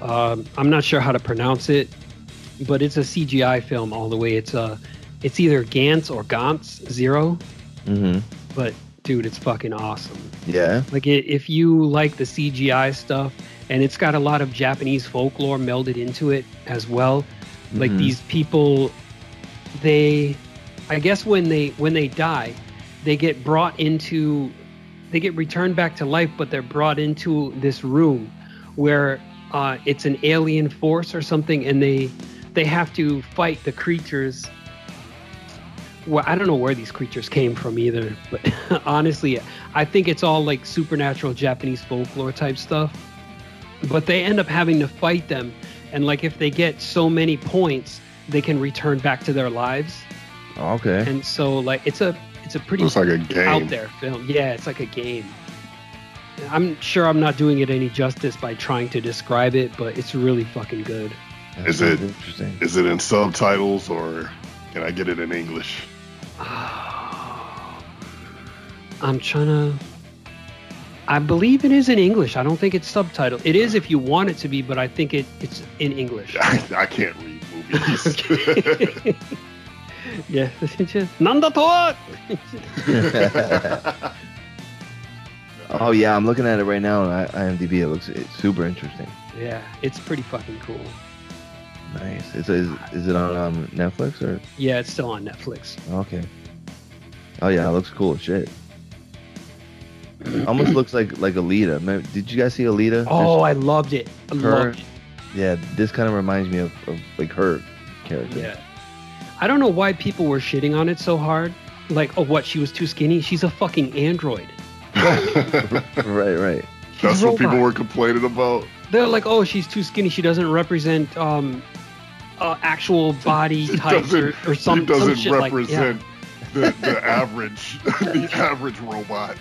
Um, I'm not sure how to pronounce it, but it's a CGI film all the way. It's a, it's either Gantz or Gantz Zero, Mm-hmm. but dude, it's fucking awesome. Yeah. Like i if you like the CGI stuff, and it's got a lot of Japanese folklore melded into it as well. Like Mhm. these people, they, I guess when they when they die, they get brought into, they get returned back to life, but they're brought into this room where uh, it's an alien force or something, and they they have to fight the creatures. Well, I don't know where these creatures came from either, but honestly, I think it's all like supernatural Japanese folklore type stuff. But they end up having to fight them, and like if they get so many points, they can return back to their lives. Okay. And so like it's a it's a pretty It's like a game. out there film. Yeah, it's like a game. I'm sure I'm not doing it any justice by trying to describe it, but it's really fucking good. That Is sounds it- interesting? Is it in subtitles or can I get it in English? I'm trying to. I believe it is in English. I don't think it's subtitled. It is if you want it to be, but I think it, it's in English. I, I can't read movies. Okay. yeah, it's just Nanda oh yeah, I'm looking at it right now on IMDb. It looks it's super interesting. Yeah, it's pretty fucking cool. Nice. Is is, is it on um, Netflix or Yeah, it's still on Netflix. okay? Oh yeah, it looks cool as shit. Almost looks like like Alita. Remember- Did you guys see Alita? Oh, I loved it. I Her- loved it. yeah. This kind of reminds me of, of like her character. Yeah. I don't know why people were shitting on it so hard. Like, oh, what? She was too skinny. She's a fucking android. right, right. She's That's what people were complaining about. They're like, oh, she's too skinny. She doesn't represent um, uh, actual body It types or, doesn't, or some, it doesn't some shit like represent the, the average the average robot.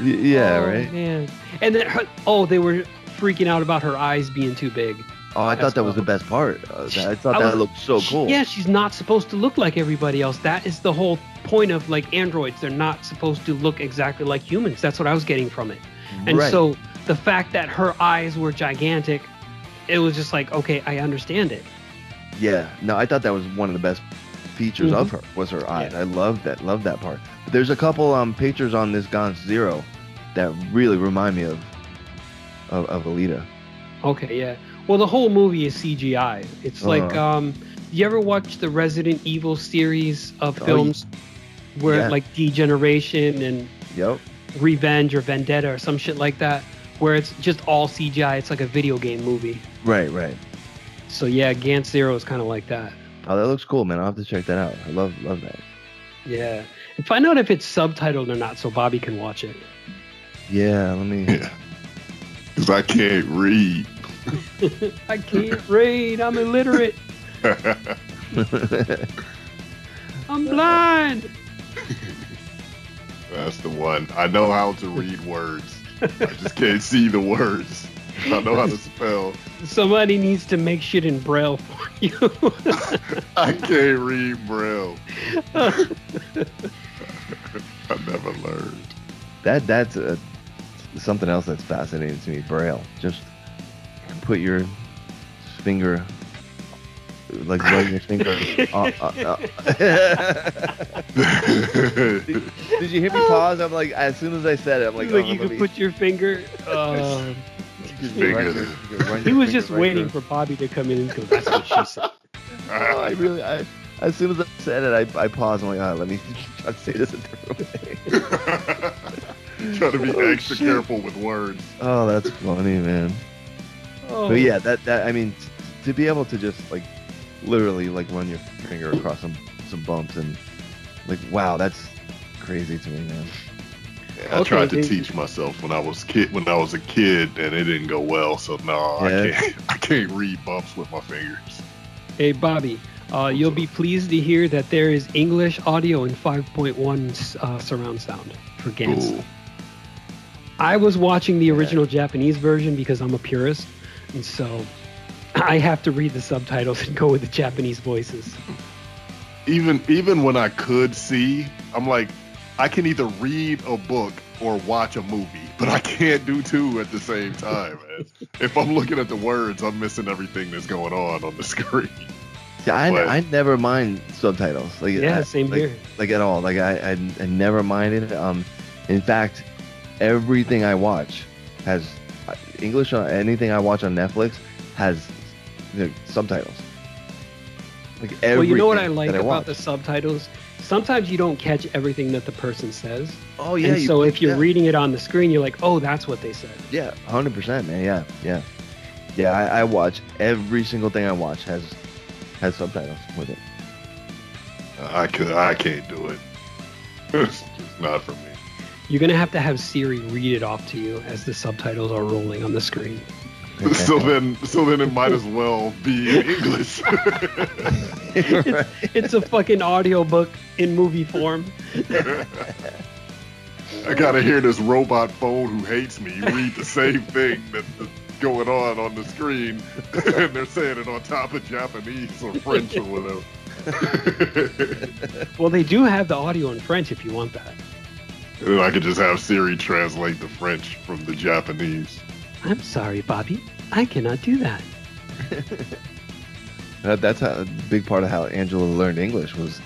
Yeah, oh, right. Man. And then, her, oh, they were freaking out about her eyes being too big. Oh, I thought that was the best part. Uh, I thought I that was- looked so cool. Yeah, she's not supposed to look like everybody else. That is the whole point of like androids. They're not supposed to look exactly like humans. That's what I was getting from it. And Right. so the fact that her eyes were gigantic, it was just like, okay, I understand it. Yeah, no, I thought that was one of the best features of Mhm. her was her eyes. Yeah. I love that, love that part. But there's a couple um pictures on this Gantz Zero that really remind me of of, of Alita. Okay, yeah. Well, the whole movie is CGI. It's like, Uh-huh. um, you ever watch the Resident Evil series of Oh, films where yeah. like Degeneration and Yep. Revenge or Vendetta or some shit like that, where it's just all CGI. It's like a video game movie. Right, right. So yeah, Gantz Zero is kind of like that. Oh, that looks cool, man. I'll have to check that out. I love love that. Yeah. And find out if it's subtitled or not so Bobby can watch it. Yeah, let me. Yeah. Because I can't read. I can't read. I'm illiterate. I'm blind. That's the one. I know how to read words. I just can't see the words. I know how to spell. Somebody needs to make shit in braille for you. I can't read Braille. I never learned. that that's uh something else that's fascinating to me. Braille. Just put your finger, like run your finger. uh, uh, uh. Did you hear me pause? I'm like, as soon as I said it, I'm like, like oh, you could me- put your finger. Uh, finger. run your- run he was finger just right waiting through. for Bobby to come in and go. That's what she said. Oh, I really, I, as soon as I said it, I, I paused. I'm like, ah, let me try to say this a different way. Try to be Oh, extra shit. careful with words. Oh, that's funny, man. Oh. But yeah, that that I mean, t- to be able to just like literally like run your finger across some some bumps and like, wow, that's crazy to me, man. I Okay, tried to they- teach myself when I was kid when I was a kid, and it didn't go well. So no, Yeah. I can't. I can't read bumps with my fingers. Hey Bobby, uh, you'll be pleased to hear that there is English audio in 5.1 uh, surround sound for Gantz. Cool. I was watching the original Japanese version because I'm a purist, and so I have to read the subtitles and go with the Japanese voices. Even even when I could see, I'm like, I can either read a book or watch a movie, but I can't do two at the same time. if I'm looking at the words, I'm missing everything that's going on on the screen. See, I, But- I never mind subtitles. Like Yeah, I- same like, here. Like at all. Like I, I I never minded. Um, in fact, everything I watch has English. On anything I watch on Netflix has the subtitles. Like everything Well, you know what I like that about watch. the subtitles? Sometimes you don't catch everything that the person says. Oh yeah. and you- so if you're yeah. reading it on the screen, you're like, oh, that's what they said. Yeah, hundred percent, man. Yeah, yeah, yeah. I, I watch every single thing I watch has has subtitles with it. I could. I can't do it. it's just not for me. You're going to have to have Siri read it off to you as the subtitles are rolling on the screen. so then, so then it might as well be in English. Right. It's a fucking audiobook in movie form. I gotta hear this robot phone who hates me read the same thing that's going on on the screen, and they're saying it on top of Japanese or French or whatever. Well, they do have the audio in French if you want that. And I could just have Siri translate the French from the Japanese. I'm sorry, Bobby. I cannot do that. That, that's how, a big part of how Angela learned English was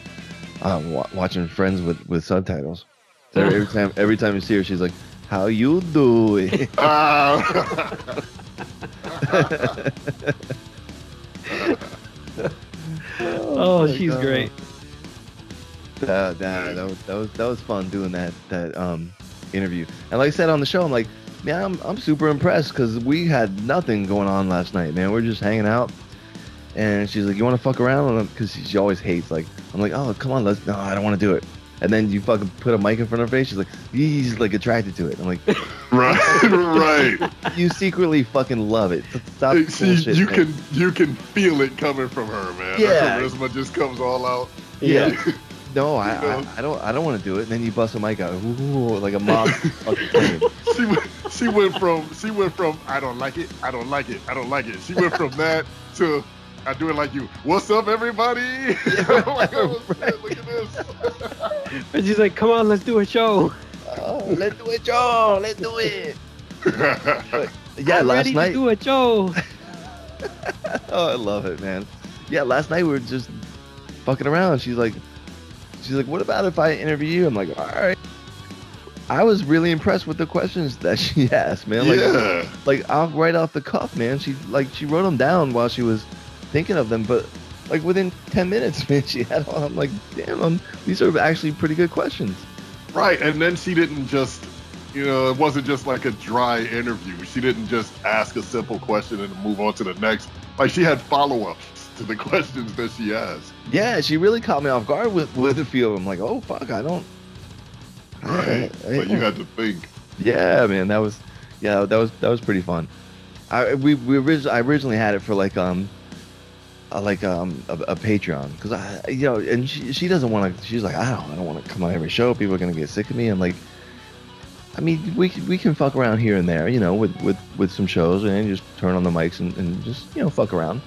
um, wa- watching Friends with, with subtitles. So every time every time you see her, she's like, "How you doing?" Ah. Oh, she's God. great. That, that, that, was, that was that was fun doing that that um interview. And like I said on the show, I'm like, man, I'm I'm super impressed because we had nothing going on last night, man. We're just hanging out. And she's like, "You want to fuck around?" Because she always hates. Like, I'm like, "Oh, come on, let's." No, I don't want to do it. And then you fucking put a mic in front of her face. She's like, "He's like attracted to it." I'm like, right, right. "You secretly fucking love it. Stop See, bullshit." you man." can you can feel it coming from her, man. Yeah. Charisma just comes all out. Yeah. No, I, I, I don't. I don't want to do it. And then you bust a mic out, ooh, like a mob. fucking she went, she went from she went from I don't like it, I don't like it, I don't like it. She went from that to I do it like you. What's up, everybody? Like, oh, shit, look at this. And she's like, "Come on, let's do a show." oh, let's do it, Joe. Let's do it. Yeah, I'm last ready night. to do a show. oh, I love it, man. Yeah, last night we were just fucking around. She's like, she's like, what about if I interview you? I'm like, all right. I was really impressed with the questions that she asked, man. Like, yeah, like off right off the cuff, man. She like she wrote them down while she was thinking of them, but like within ten minutes, man, she had all. I'm like, damn, um, these are actually pretty good questions. right. And then she didn't just, you know, it wasn't just like a dry interview. She didn't just ask a simple question and move on to the next. Like she had follow ups to the questions that she asked. Yeah, she really caught me off guard with with a few of them. Like, oh fuck, I don't. Right. I- But you had to think. Yeah, man, that was yeah, that was that was pretty fun. I we we orig- I originally had it for like um uh, like um a, a Patreon because I you know and she she doesn't want to she's like I don't I don't want to come on every show people are gonna get sick of me I'm like I mean we can- we can fuck around here and there you know with with with some shows and just turn on the mics and, and just you know fuck around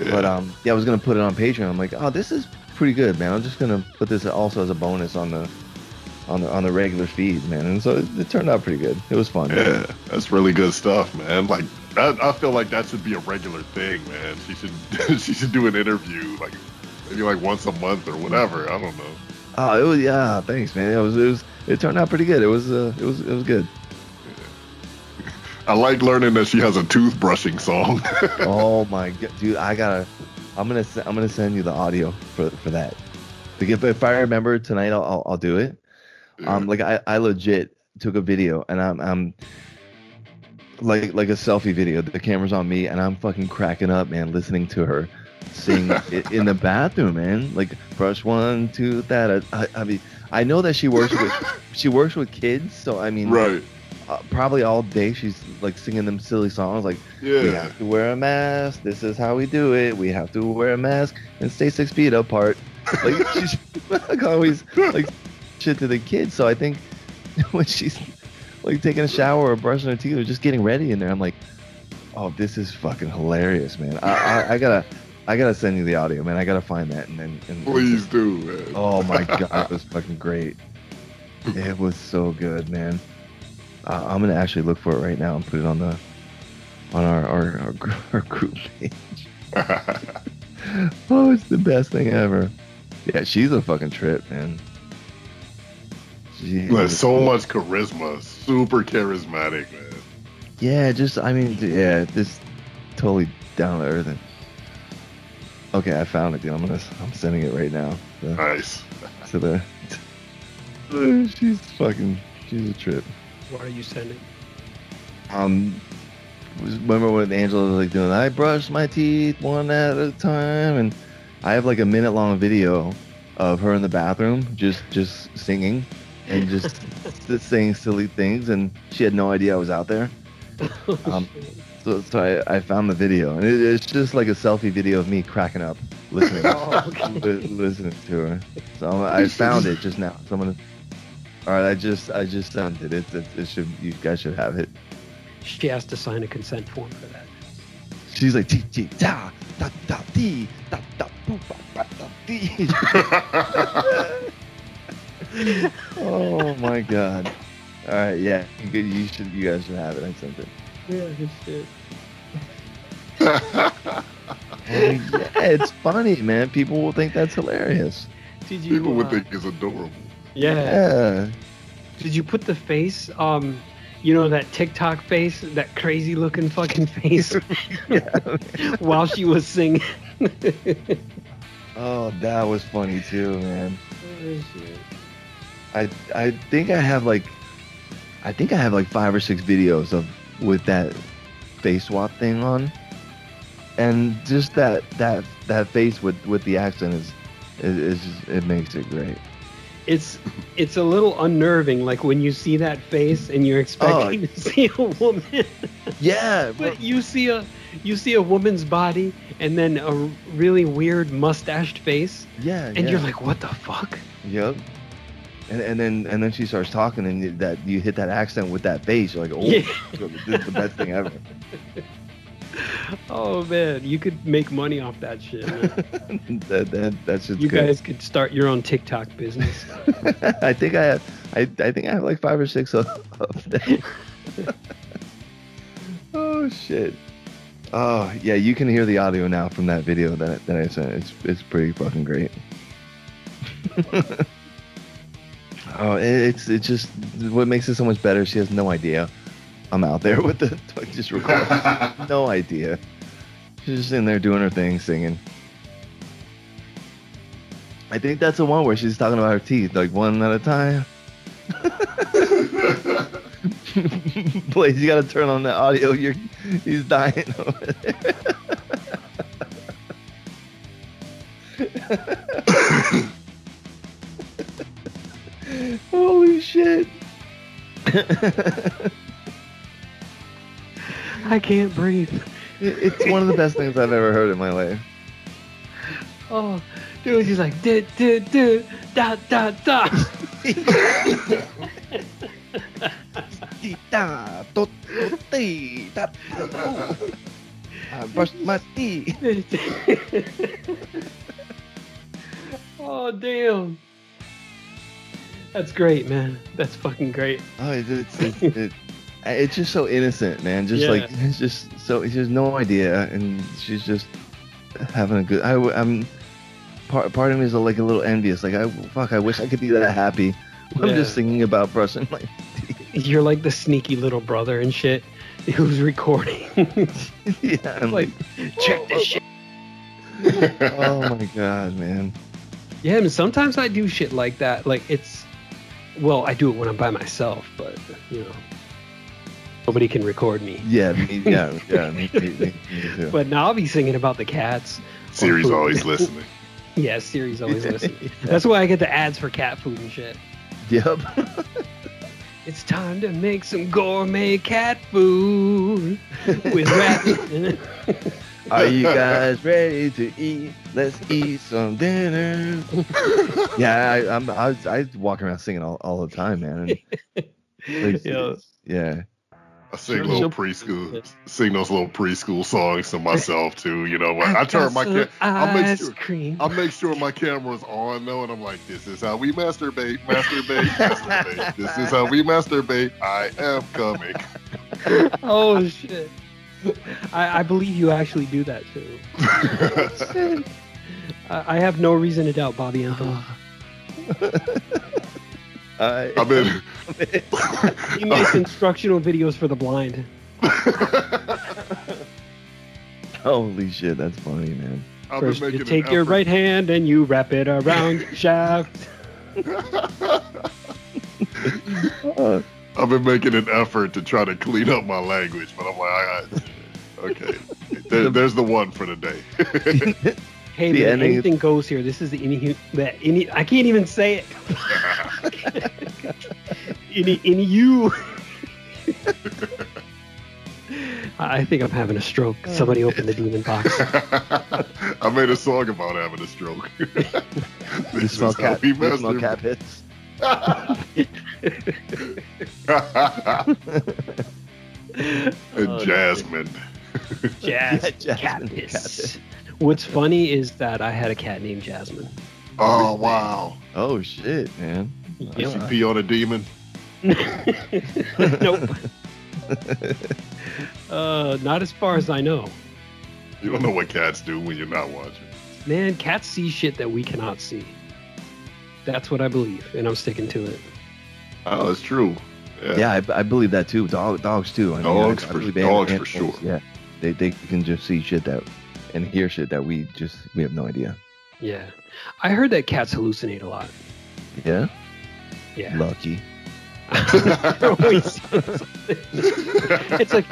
Yeah. but um yeah I was gonna put it on Patreon I'm like oh this is pretty good man I'm just gonna put this also as a bonus on the on the on the regular feed man and so it, it turned out pretty good it was fun Yeah, that's really good stuff, man. Like that, I feel like that should be a regular thing, man. She should she should do an interview like maybe like once a month or whatever. I don't know. Oh, it was yeah. Thanks, man. It was it was it turned out pretty good. It was uh, it was it was good. I like learning that she has a toothbrushing song. oh my god, dude! I gotta. I'm gonna I'm gonna send you the audio for for that. Get, if I remember tonight, I'll I'll, I'll do it. Um, like I I legit took a video and I'm I'm like like a selfie video. The camera's on me and I'm fucking cracking up, man, listening to her sing in the bathroom, man. Like brush one, two, that. I, I, I mean, I know that she works with she works with kids, so I mean, right. Uh, probably all day she's like singing them silly songs like yeah. we have to wear a mask this is how we do it we have to wear a mask and stay six feet apart like she's like always like shit to the kids so i think when she's like taking a shower or brushing her teeth or just getting ready in there i'm like oh this is fucking hilarious man i i, I gotta i gotta send you the audio man i gotta find that and then and, Please do, man. Oh my god, it was fucking great. It was so good, man. Uh, I'm gonna actually look for it right now and put it on the on our our, our, our group page. oh, it's the best thing ever. Yeah, she's a fucking trip, man. She is- so much charisma, super charismatic, man. Yeah, just I mean, yeah, just totally down to earth. And... Okay, I found it, dude. I'm gonna I'm sending it right now. So- Nice. to the. She's fucking. She's a trip. What are you sending? Um, remember when Angela was like doing? I brush my teeth one at a time, and I have like a minute long video of her in the bathroom just just singing and just just saying silly things, and she had no idea I was out there. Um, So, so I, I found the video, and it, it's just like a selfie video of me cracking up, listening, Oh, okay. li- listening to her. So I found it just now. So I'm gonna. All right, I just I just sent it. It, it, it should you guys should have it. She has to sign a consent form for that. She's like ti ti da da da dee da da boo ba ba da dee. oh my god! All right, yeah, you, you should you guys should have it. I sent it. Yeah, good shit. Oh, yeah, it's funny, man. People will think that's hilarious. Did you? People would uh, think it's adorable. Yeah. Yeah. Did you put the face? Um, you know that TikTok face, that crazy looking fucking face, while she was singing. Oh, that was funny too, man. I I think I have like I think I have like five or six videos of with that face swap thing on. And just that that that face with with the accent is is, is it makes it great. It's it's a little unnerving, like when you see that face and you're expecting oh. to see a woman, Yeah, but you see a you see a woman's body and then a really weird mustached face, yeah, and yeah. you're like, what the fuck? Yep. And, and then and then she starts talking and you- that you hit that accent with that face You're like, oh, Yeah. this is the best thing ever. Oh man, you could make money off that shit. that, that that's just you good. guys could start your own TikTok business. I think I have I, I think I have like five or six of, of them. oh shit. Oh yeah, you can hear the audio now from that video that that I sent. It's it's pretty fucking great. oh, it, it's it's just what makes it so much better. She has no idea. I'm out there with the like, just recording. no idea. She's just in there doing her thing, singing. I think that's the one where she's talking about her teeth, like one at a time. Please, you gotta turn on the audio. You're, he's dying over there. Holy shit! I can't breathe. It- it's one of the best things I've ever heard in my life. Oh, dude, he's like, did, did, did, da, da, da. Tita, to- to- ti, ta-. I brushed my teeth. oh, damn. That's great, man. That's fucking great. Oh, it's it's, it's, it, it's just so innocent, man. Just Yeah. like it's just so she has no idea, and she's just having a good. I, am part part of me is like a little envious. Like I fuck, I wish I could be that happy. I'm just thinking about brushing my. You're like the sneaky little brother and shit who's recording. yeah, I'm like, check this shit. oh my god, man. Yeah, and sometimes I do shit like that. Like it's, well, I do it when I'm by myself, but you know, nobody can record me. Yeah, me, yeah, yeah, me, me, me, me too. But now I'll be singing about the cats. Siri's always listening. Yeah, Siri's always listening. That's why I get the ads for cat food and shit. Yep. It's time to make some gourmet cat food with rabbit. Are you guys ready to eat? Let's eat some dinner. yeah, I, I'm I, I walk around singing all, all the time, man. And, like, Yeah. yeah. I sing little preschool, sing those little preschool songs to myself too. You know, when I turn my ca- I make sure cream. I make sure my camera's on though, and I'm like, this is how we masturbate, masturbate, masturbate. This is how we masturbate. I am coming. oh shit! I, I believe you actually do that too. I, I have no reason to doubt Bobby Anthony. I, I've been. He makes instructional videos for the blind. holy shit, that's funny, man. I've been First, you making take an your effort- right hand and you wrap it around your shaft. Uh, I've been making an effort to try to clean up my language, but I'm like, I, I, okay, there, there's the one for the day. Hey The man, ending anything goes here. This is the any the any. I can't even say it. any any you. I think I'm having a stroke. Somebody open the demon box. I made a song about having a stroke. you this smell is how cat, we you smell masturbate. cat pits. and Oh, Jasmine. Jazz, Yeah, Jasmine, cat cat piss. What's funny is that I had a cat named Jasmine. Oh wow! Oh shit, man. Did she pee on a demon? nope. uh, not as far as I know. You don't know what cats do when you're not watching. Man, cats see shit that we cannot see. That's what I believe, and I'm sticking to it. Oh, it's true. Yeah. Yeah, I, I believe that too. Dog, dogs too. I Dogs I for- believe they dogs for sure. Yeah, they they can just see shit that and hear shit that we just we have no idea. Yeah. I heard that cats hallucinate a lot. Yeah, Yeah. lucky. They're always seeing something. it's like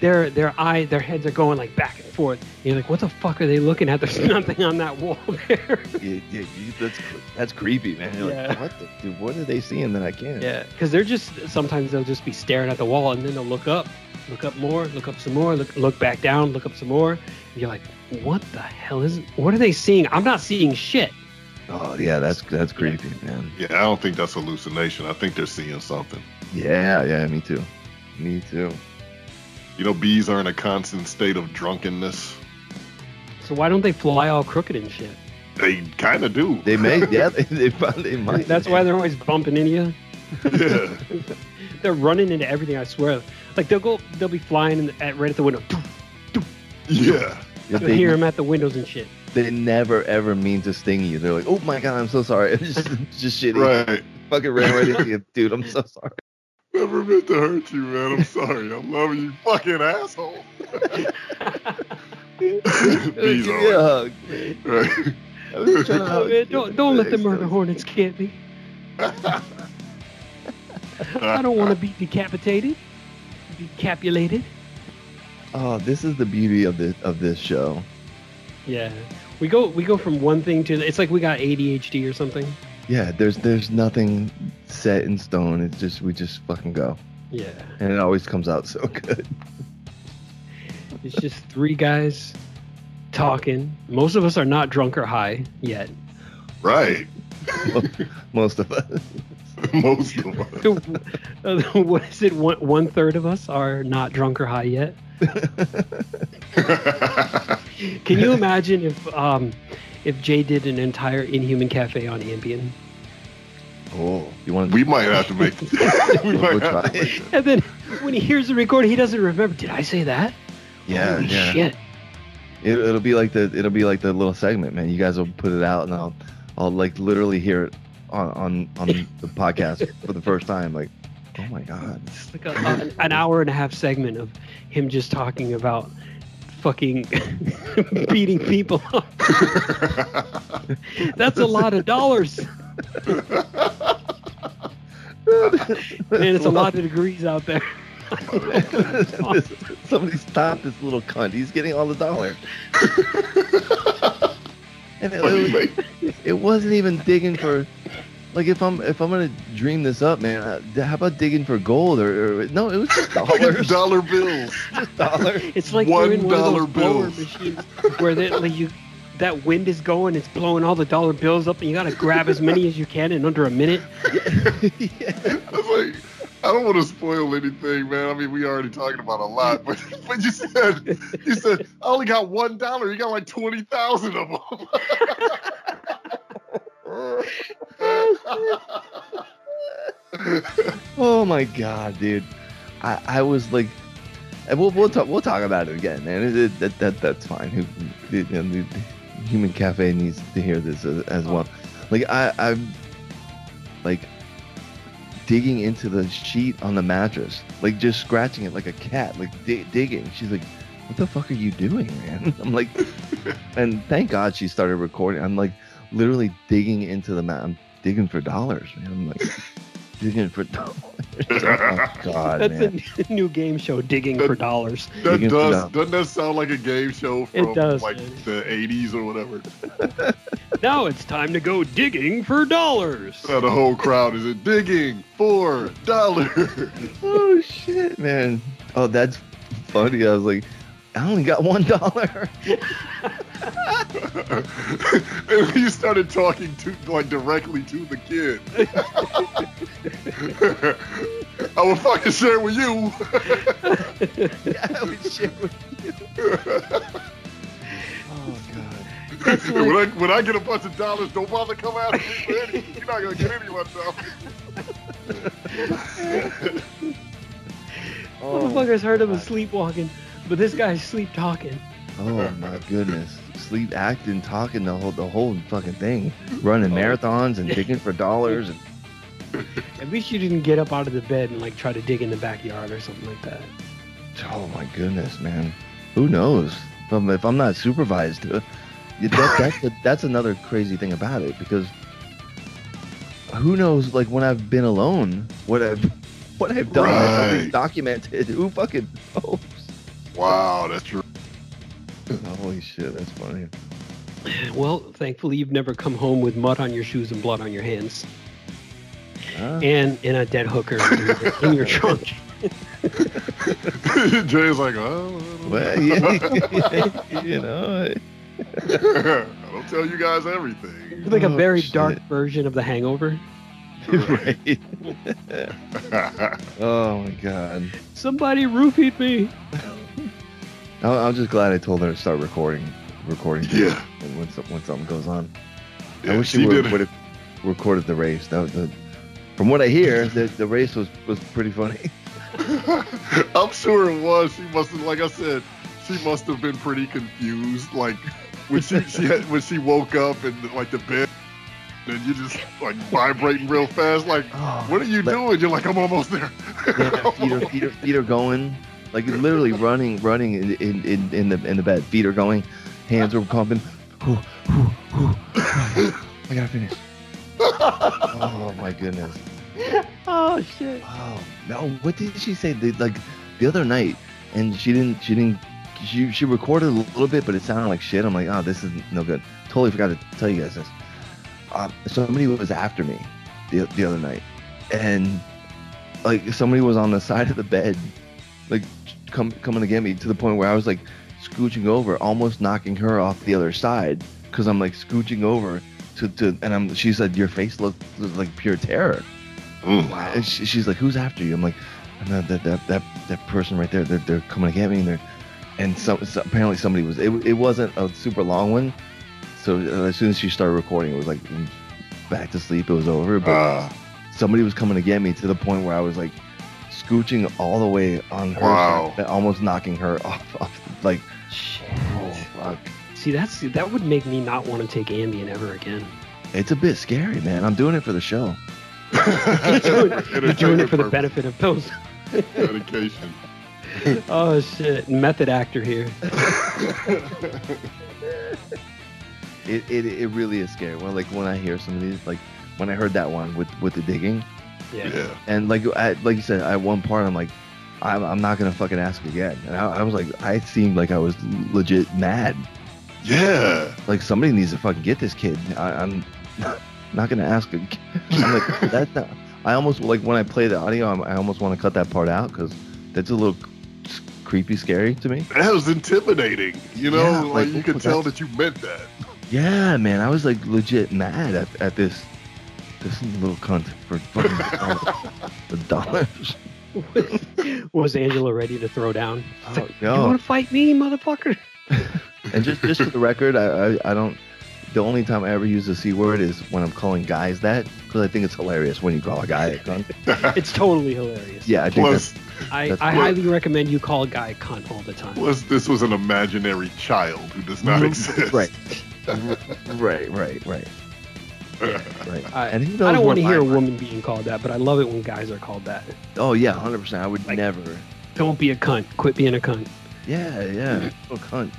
their their eye their heads are going like back and forth. You're like, what the fuck are they looking at? There's nothing on that wall there. Yeah, yeah, you- that's that's creepy, man. You're Yeah. like, what the, dude, what are they seeing that I can't? Yeah, because they're just sometimes they'll just be staring at the wall and then they'll look up, look up more, look up some more, look look back down, look up some more. And you're like, what the hell is? What are they seeing? I'm not seeing shit. Oh yeah, that's that's creepy, man. Yeah, I don't think that's hallucination. I think they're seeing something. Yeah, yeah, me too. Me too. You know, bees are in a constant state of drunkenness. So why don't they fly all crooked and shit? They kind of do. They may, yeah, they, they probably might. That's why they're always bumping into you. yeah. They're running into everything. I swear. Like they'll go, they'll be flying in the, at, right at the window. Yeah. You'll they, hear them at the windows and shit. they never ever mean to sting you. They're like, oh my god, I'm so sorry. It's just, it's just shitty. Right. Fucking ran right into you, dude. I'm so sorry. Never meant to hurt you, man. I'm sorry. I love you, fucking asshole. Give me a hug. right. I was trying to hug Man, don't don't let the murder man. hornets get me. I don't want to be decapitated, decapulated. Oh, this is the beauty of this of this show. Yeah, we go we go from one thing to it's like we got ADHD or something. Yeah, there's there's nothing set in stone. It's just we just fucking go, Yeah, and it always comes out so good. it's just three guys talking. Most of us are not drunk or high yet. Right. Most of us. Most of us. What is it? One one third of us are not drunk or high yet. Can you imagine if um if Jay did an entire Inhuman Cafe on Ambien? Oh, you want? we might have to make. we might We'll have to try. make that. And then when he hears the recording, he doesn't remember. Did I say that? Yeah, Holy yeah. shit. It, it'll be like the it'll be like the little segment, man. You guys will put it out, and I'll I'll like literally hear it on on on the podcast for the first time. Like, oh my god. It's like a, a- an hour and a half segment of him just talking about fucking beating people up. That's a lot of dollars. Man, it's a lot of degrees out there. Somebody stop this little cunt. He's getting all the dollars. and it, it, mate. it wasn't even digging for like if I'm if I'm gonna dream this up, man. Uh, how about digging for gold or, or no? It was just dollars. Dollar bills. just dollars. It's like you're in one of those bills. machines where they, like you, that wind is going, it's blowing all the dollar bills up, and you gotta grab as many as you can in under a minute. yeah. I was like, I don't want to spoil anything, man. I mean, we already talking about a lot, but but you said you said I only got one dollar. You got like twenty thousand of them. Oh my god, dude. I, I was like, we'll we'll talk we'll talk about it again, man. It, it- that, that that's fine. Who, the, the Human Cafe needs to hear this as, as well. Like I I'm like digging into the sheet on the mattress, like just scratching it like a cat, like di- digging. She's like, "What the fuck are you doing, man?" I'm like, and thank God she started recording. I'm like literally digging into the mountain, digging for dollars, man. I'm like digging for dollars. oh God, That's man. a new game show, digging for dollars. That Digging does dollars. doesn't that sound like a game show It from does, like man. the eighties or whatever? Now it's time to go digging for dollars. So the whole crowd is it digging for dollars. oh shit, man. Oh, that's funny. I was like, I only got one dollar. and you started talking to like directly to the kid. I will fucking share with you. yeah, I would share with you. Oh god. Like, when I when I get a bunch of dollars, don't bother coming after me for anything. You're not gonna get any of my dollars. Oh, motherfuckers heard him oh, sleepwalking, but this guy's sleep talking. oh my goodness. Sleep acting, talking the whole the whole fucking thing. Running marathons and digging for dollars and At least you didn't get up out of the bed and like try to dig in the backyard or something like that. oh my goodness, man. Who knows? If I'm, if I'm not supervised, uh, that, that's the, that's another crazy thing about it because who knows? Like when I've been alone, what I've what I've done, that's something Right. documented. Who fucking knows? Wow, that's true. Holy shit, that's funny. Well, thankfully you've never come home with mud on your shoes and blood on your hands, Huh? and in a dead hooker in your, in your trunk. Jay's like, oh, I. Well, yeah, you know, I don't tell you guys everything. It's like a Oh, very shit. dark version of The Hangover. right. oh my god. Somebody roofied me. I- I'm just glad I told her to start recording, recording. Yeah. When, when, some- when something goes on. Yeah, I wish she would, have recorded the race. That was the, from what I hear, the, the race was, was pretty funny. I'm sure it was. She must have, like I said, she must have been pretty confused. Like when she, she had, when she woke up and like the bed, and you just like vibrating real fast. Like, what are you doing? You're like, I'm almost there. Yeah, feet are, feet are, feet are going, like literally running, running in, in, in, the in the bed. Feet are going, hands are pumping. Whew, whew, whew. I gotta finish. Oh my goodness. Oh shit. Oh no! What did she say? The, like the other night, and she didn't. She didn't. She she recorded a little bit, but it sounded like shit. I'm like, oh, this is no good. Totally forgot to tell you guys this. Um, somebody was after me the the other night, and like somebody was on the side of the bed, like come coming to get me to the point where I was like scooching over, almost knocking her off the other side because I'm like scooching over to to, and I'm. She said your face looked, looked like pure terror. Mm. And she, she's like, "Who's after you?" I'm like, "No, that that that that person right there. They're, they're coming to get me." And they're and some, so apparently somebody was. It, it wasn't a super long one. So uh, as soon as she started recording, it was like back to sleep. It was over. But Uh, somebody was coming to get me to the point where I was like scooching all the way on her, Wow. side, almost knocking her off. off like, Shit. oh fuck. See, that's that would make me not want to take Ambien ever again. It's a bit scary, man. I'm doing it for the show. You're doing, you're doing it for the benefit of those. purpose, Medication. Oh shit, method actor here. It, it it really is scary. When like when I hear some of these, like when I heard that one with with the digging, Yeah. yeah. and like I, like you said, at one part I'm like, I'm, I'm not gonna fucking ask again. And I, I was like, I seemed like I was legit mad. Yeah. Like somebody needs to fucking get this kid. I, I'm not gonna ask. Again. I'm like that's not. I almost like when I play the audio, I'm, I almost want to cut that part out because that's a little creepy, scary to me. That was intimidating. You know, Yeah, like, like, you what could tell that? that you meant that. Yeah, man, I was like legit mad at, at this this little cunt for fucking the dollars. Was Angela ready to throw down? Oh, like, no. You want to fight me, motherfucker? And just just for the record, I, I I don't. The only time I ever use the c word is when I'm calling guys that because I think it's hilarious when you call a guy a cunt. It's totally hilarious. Yeah, I think Plus, that's I, that's I highly recommend you call a guy a cunt all the time. plus, this was an imaginary child who does not mm-hmm. exist. right, right, right, right, right. I, And who I don't want to hear a my- woman being called that, but I love it when guys are called that. Oh yeah, hundred percent. I would Like- never. Don't be a cunt. Quit being a cunt. Yeah, yeah, little cunt.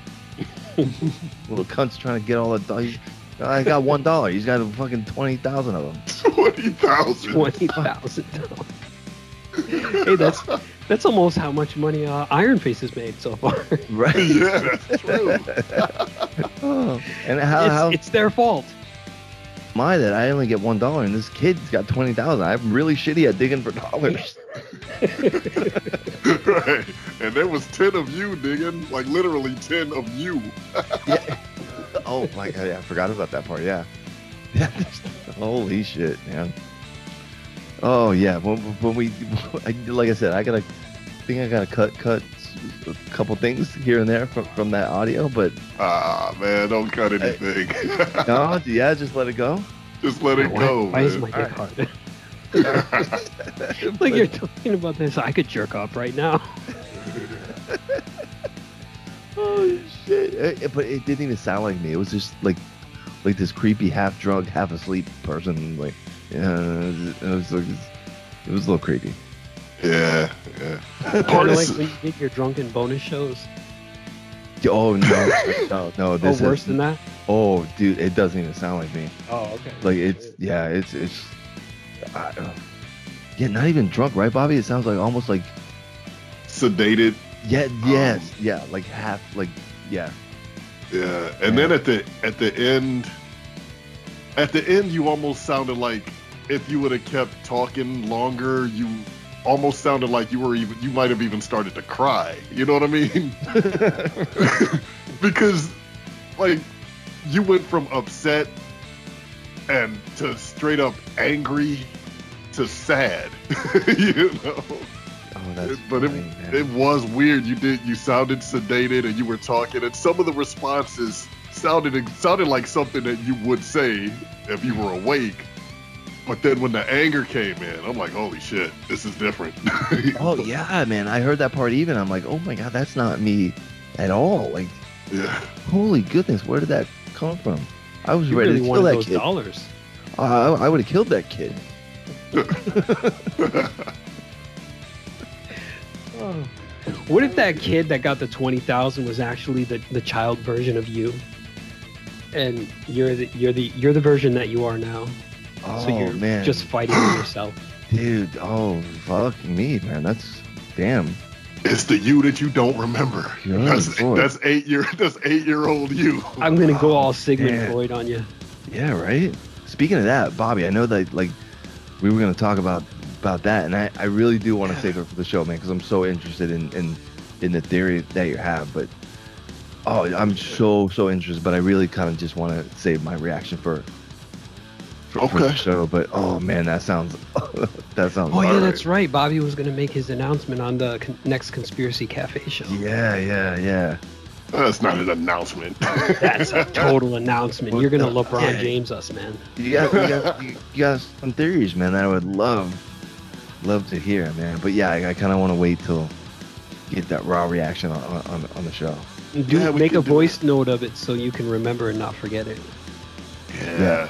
little cunt's trying to get all the. dollars. I got one dollar. He's got a fucking twenty thousand of them. Twenty thousand. Twenty thousand dollars. hey, that's that's almost how much money uh, Iron Face has made so far. Right. Yeah, that's true. Oh, and how it's, how it's their fault. Am I that I only get one dollar and this kid's got twenty thousand? I'm really shitty at digging for dollars. right. And there was ten of you digging, like literally ten of you. yeah. Oh my god, yeah, I forgot about that part. Yeah. Yeah. Holy shit, man. Oh yeah. When, when we, like I said, I gotta I think I gotta cut cut a couple things here and there from, from that audio, but Ah man, don't cut anything. no, yeah, just let it go. Just let it why, go. why is man. my dick hard? like you're talking about this, I could jerk off right now. Oh shit! It- it- but it didn't even sound like me. It was just like, like this creepy, half drunk, half asleep person. Like, yeah, it was, like, it was a little creepy. Yeah, yeah. Kind Part of of like when you get your drunken bonus shows. Oh no, no, no! Oh, worse is, than that? Oh, dude, it doesn't even sound like me. Oh, okay. Like it's, yeah, it's, it's, I, uh, yeah, not even drunk, right, Bobby? It sounds like almost like, Sedated. yeah, Um, yes, yeah, like half, like, yeah, Yeah. And then at the at the end at the end you almost sounded like if you would have kept talking longer, you almost sounded like you were even you might have even started to cry. You know what I mean? because like you went from upset and to straight up angry to sad. you know. Oh, that's but it, funny, man. it was weird. You did you sounded sedated and you were talking, and some of the responses sounded sounded like something that you would say if you were awake. But then when the anger came in, I'm like, holy shit, this is different. oh yeah, man. I heard that part even. I'm like, oh my god, that's not me at all. Like, yeah. holy goodness, where did that come from? I was You ready really to kill that those kid. dollars. Uh, I, I would have killed that kid. What if that kid that got the twenty thousand was actually the, the child version of you, and you're the you're the you're the version that you are now. Oh so you're man, just fighting with yourself. dude. Oh fuck me, man. That's damn. It's the you that you don't remember. Good that's lord. that's eight year that's eight year old you. I'm gonna go all Sigmund man. Freud on you. Yeah, right. Speaking of that, Bobby, I know that like we were gonna talk about about that, and I, I really do want to save it for the show, man, because I'm so interested in, in in the theory that you have. But oh, I'm so so interested, but I really kind of just want to save my reaction for for, for the Okay. show. But oh man, that sounds that sounds. Oh yeah, Alright. that's right. Bobby was gonna make his announcement on the con- next Conspiracy Cafe show. Yeah, yeah, yeah. That's not an announcement. That's a total announcement. You're gonna LeBron Yeah. James us, man. You got, you got, you, you got some theories, man, that I would love, love to hear, man. But yeah, I, I kind of want to wait till get that raw reaction on, on, on the show. Do Yeah, make a do voice note of it so you can remember and not forget it. yeah. Yeah,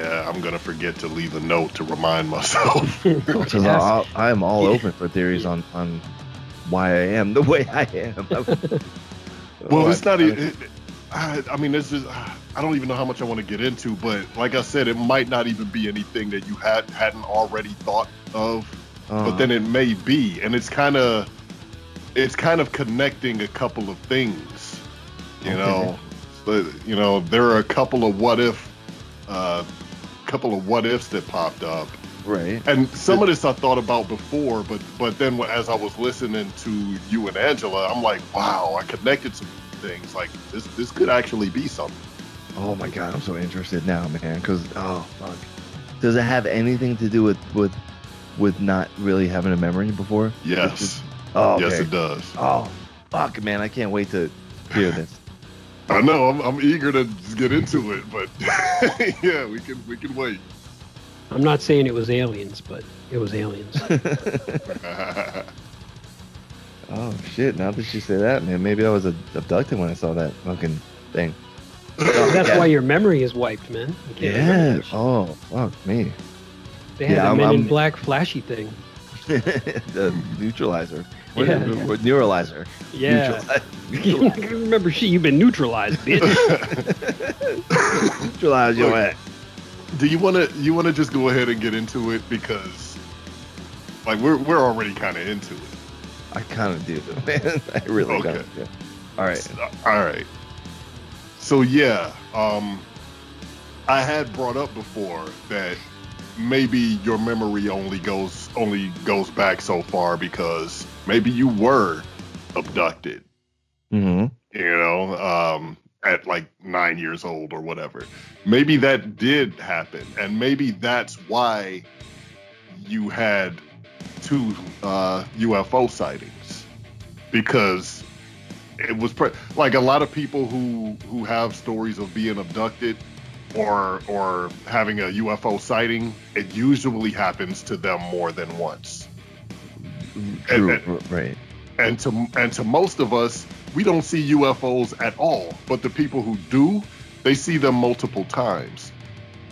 I'm gonna forget to leave a note to remind myself. Because Yes. I'll- I am all open for theories on, on why I am the way I am. Well, Oh, it's I- not I- even. I, I mean, it's just. I don't even know how much I want to get into, but like I said, it might not even be anything that you had hadn't already thought of, uh, but then it may be, and it's kind of, it's kind of connecting a couple of things, you Okay. know. But you know, there are a couple of what if, uh, couple of what ifs that popped up, right. and some of this I thought about before, but but then as I was listening to you and Angela, I'm like, wow, I connected some things. Like this this could actually be something. Oh my god, I'm so interested now, man. Because oh fuck, does it have anything to do with with with not really having a memory before? Yes, Oh, okay. yes, it does. Oh, fuck, man! I can't wait to hear this. I know. I'm, I'm eager to get into it, but yeah, we can we can wait. I'm not saying it was aliens, but it was aliens. oh shit! Now that you say that, man, maybe I was abducted when I saw that fucking thing. That's Yeah. why your memory is wiped, man. You Yeah. Oh, fuck me. They had yeah, a I'm- Men in I'm- Black flashy thing. the neutralizer. What, Yeah. what, neuralizer. Yeah. Neutralize, you remember shit. You've been neutralized, bitch. neutralize your Look, ass. Do you want to you want to just go ahead and get into it because like we're we're already kind of into it. I kind of do, man. I really Okay. kind of do. All right. All right. So yeah, um, I had brought up before that maybe your memory only goes only goes back so far because maybe you were abducted. Mm-hmm. You know, um, at like nine years old or whatever. Maybe that did happen, and maybe that's why you had two uh, UFO sightings because it was pre- like a lot of people who who have stories of being abducted or or having a UFO sighting. It usually happens to them more than once. True. And- r- right. and to and to most of us, we don't see UFOs at all. But the people who do, they see them multiple times.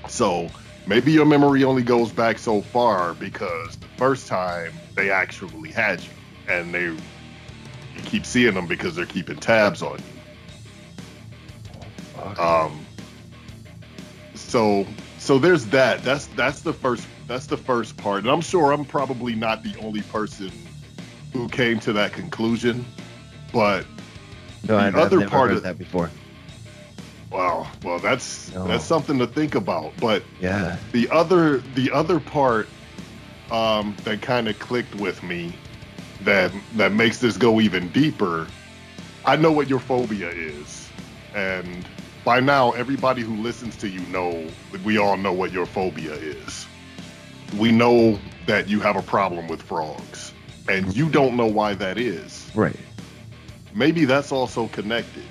So maybe your memory only goes back so far because the first time they actually had you, and they you keep seeing them because they're keeping tabs on you. Um. So so there's that. That's that's the first that's the first part, and I'm sure I'm probably not the only person who came to that conclusion. But No, The I've, other I've never part of- that before. wow, well that's No. that's something to think about. But Yeah. the other the other part um, that kind of clicked with me that that makes this go even deeper. I know what your phobia is, and by now everybody who listens to you know we all know what your phobia is. We know that you have a problem with frogs, and you don't know why that is. Right. Maybe that's also connected.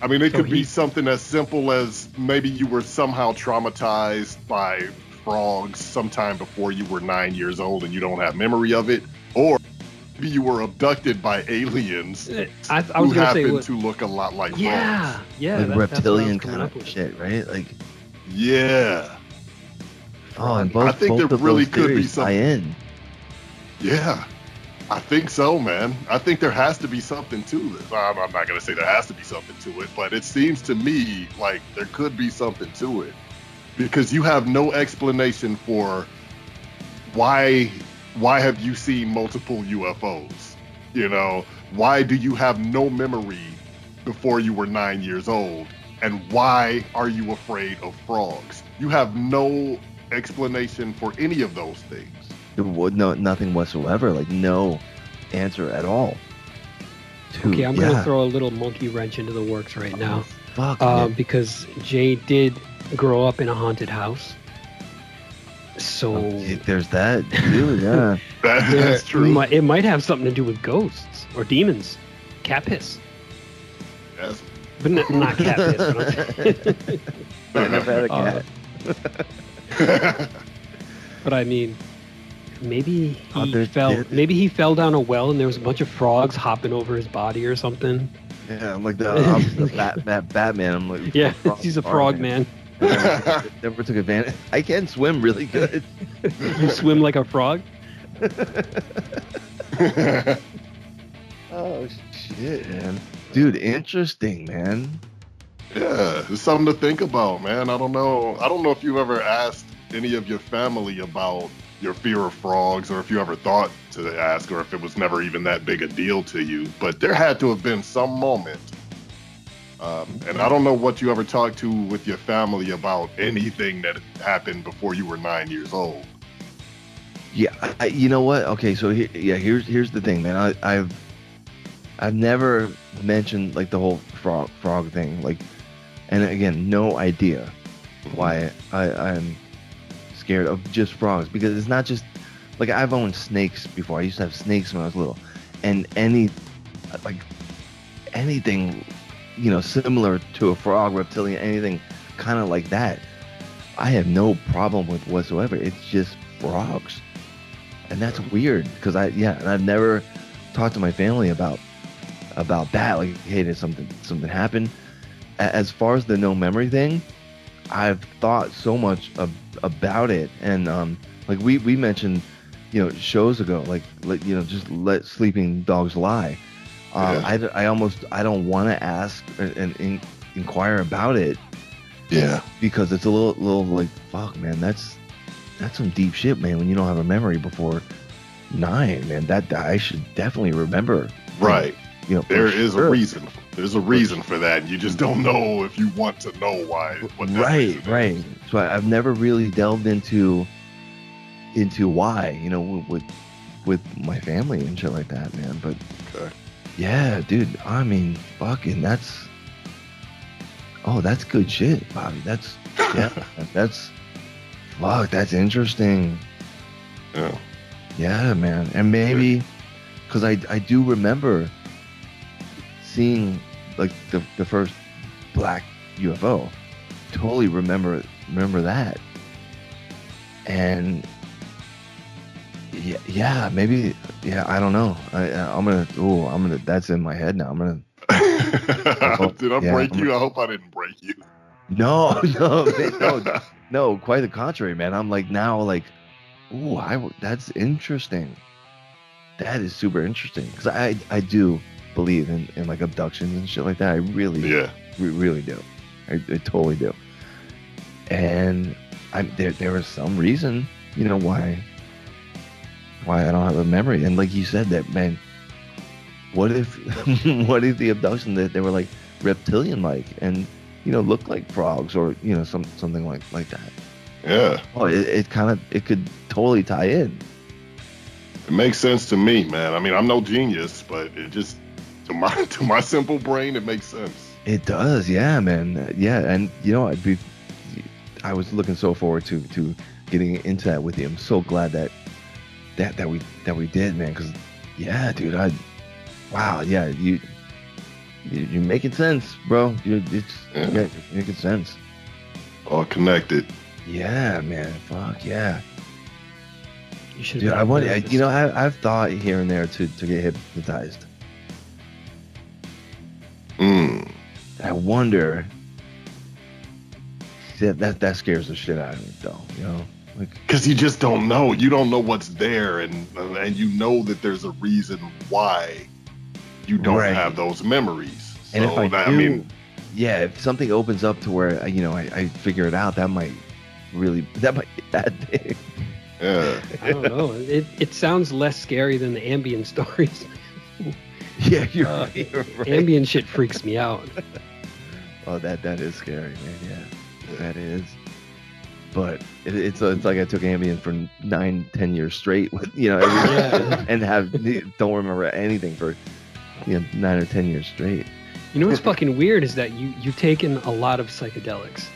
I mean, it So could be something as simple as maybe you were somehow traumatized by frogs sometime before you were nine years old and you don't have memory of it, or maybe you were abducted by aliens uh, I, I was who gonna say, happen what, to look a lot like yeah, frogs. yeah, like that- that's what I was reptilian kind up of with. shit, right? Like, Yeah, oh, and both, I think both there of really could be theories some- tie in. yeah. I think so, man. I think there has to be something to this. I'm, I'm not going to say there has to be something to it, but it seems to me like there could be something to it because you have no explanation for why why have you seen multiple UFOs? You know, why do you have no memory before you were 9 years old? And why are you afraid of frogs? You have no explanation for any of those things. There was no nothing whatsoever. Like no answer at all. Dude, Okay, I'm yeah. gonna throw a little monkey wrench into the works right now, Fuck. um, man. because Jay did grow up in a haunted house. So Yeah, There's that too. Yeah. That, that's true. might- it might have something to do with ghosts or demons, cat piss, Yes. but n- not cat piss. but I'm- never had a Uh, cat. But I mean, maybe he Oh, fell. there- Maybe he fell down a well and there was a bunch of frogs hopping over his body or something. yeah, I'm like the, I'm the bat, bat, Batman. I'm like Yeah, frog- he's a frog man. Never, never took advantage. I can swim really good. You swim like a frog. Oh shit, man. Dude, interesting, man. Yeah, it's something to think about, man. I don't know. I don't know if you've ever asked any of your family about your fear of frogs, or if you ever thought to ask, or if it was never even that big a deal to you. But there had to have been some moment. Um, and I don't know what you ever talked to with your family about anything that happened before you were nine years old. Yeah, I, you know what? Okay, so yeah, here's here's the thing, man. I, I've I've never mentioned like the whole frog frog thing, like, and again, no idea why I, I'm scared of just frogs because it's not just like I've owned snakes before. I used to have snakes when I was little, and any like anything, you know, similar to a frog, reptilian, anything kind of like that, I have no problem with whatsoever. It's just frogs, and that's weird because I yeah, and I've never talked to my family about about that. Like, hey, did something something happen? As far as the no memory thing, I've thought so much ab- about it, and um, like we we mentioned, you know, shows ago, like let you know, just let sleeping dogs lie. Um, Yeah. I, I almost I don't want to ask and, and in, inquire about it Yeah. because it's a little little like fuck man that's that's some deep shit man when you don't have a memory before nine man that I should definitely remember Right. you know There is sure. a reason. There's a reason for that. You just don't know if you want to know why. That right is. right so I, I've never really delved into into why you know with, with with my family and shit like that man but Okay. Yeah dude I mean fucking that's oh that's good shit Bobby that's yeah that's fuck that's interesting Yeah. Yeah, man, and maybe because I I do remember seeing like the the first black UFO. Totally remember remember that, and yeah, yeah, maybe yeah, I don't know. I I'm gonna oh I'm gonna that's in my head now. I'm gonna Did I Yeah, break I'm- you? I hope I didn't break you. no no no no quite the contrary, man. I'm like now like oh, I. that's interesting. That is super interesting because I I do believe in, in like abductions and shit like that. I really yeah. re- really do. I, I totally do. And I there there was some reason, you know, why why I don't have a memory. And like you said, that man, what if what if the abduction that they were like reptilian like and you know looked like frogs or you know some something like like that. Yeah. Oh, it, it kind of it could totally tie in. It makes sense to me, man. I mean, I'm no genius, but it just to my to my simple brain, it makes sense. It does, yeah, man. Yeah, and you know, I'd be, I was looking so forward to to getting into that with you. I'm so glad that that that we that we did, man. Because yeah, dude, I, wow, yeah, you, you you're making sense, bro. You it's Yeah. yeah, you're making sense. All connected. Yeah, man. Fuck yeah, You should. dude. I want, you know, I, I've thought here and there to to get hypnotized. Mm. I wonder. That, that that scares the shit out of me, though. You know, like Because you just don't know. You don't know what's there, and and you know that there's a reason why you don't Right. have those memories. And if I that- do, I mean, yeah, if something opens up to where you know I, I figure it out, that might really that might be that big. yeah. I don't know. It it sounds less scary than the Ambien stories. Yeah, you're Uh, right. You're right. Ambien shit freaks me out. Oh, that that is scary, man. Yeah, that is. But it, it's it's like I took Ambien for nine, ten years straight, with you know, Yeah. and have don't remember anything for you know nine or ten years straight. You know what's fucking weird is that you you've taken a lot of psychedelics,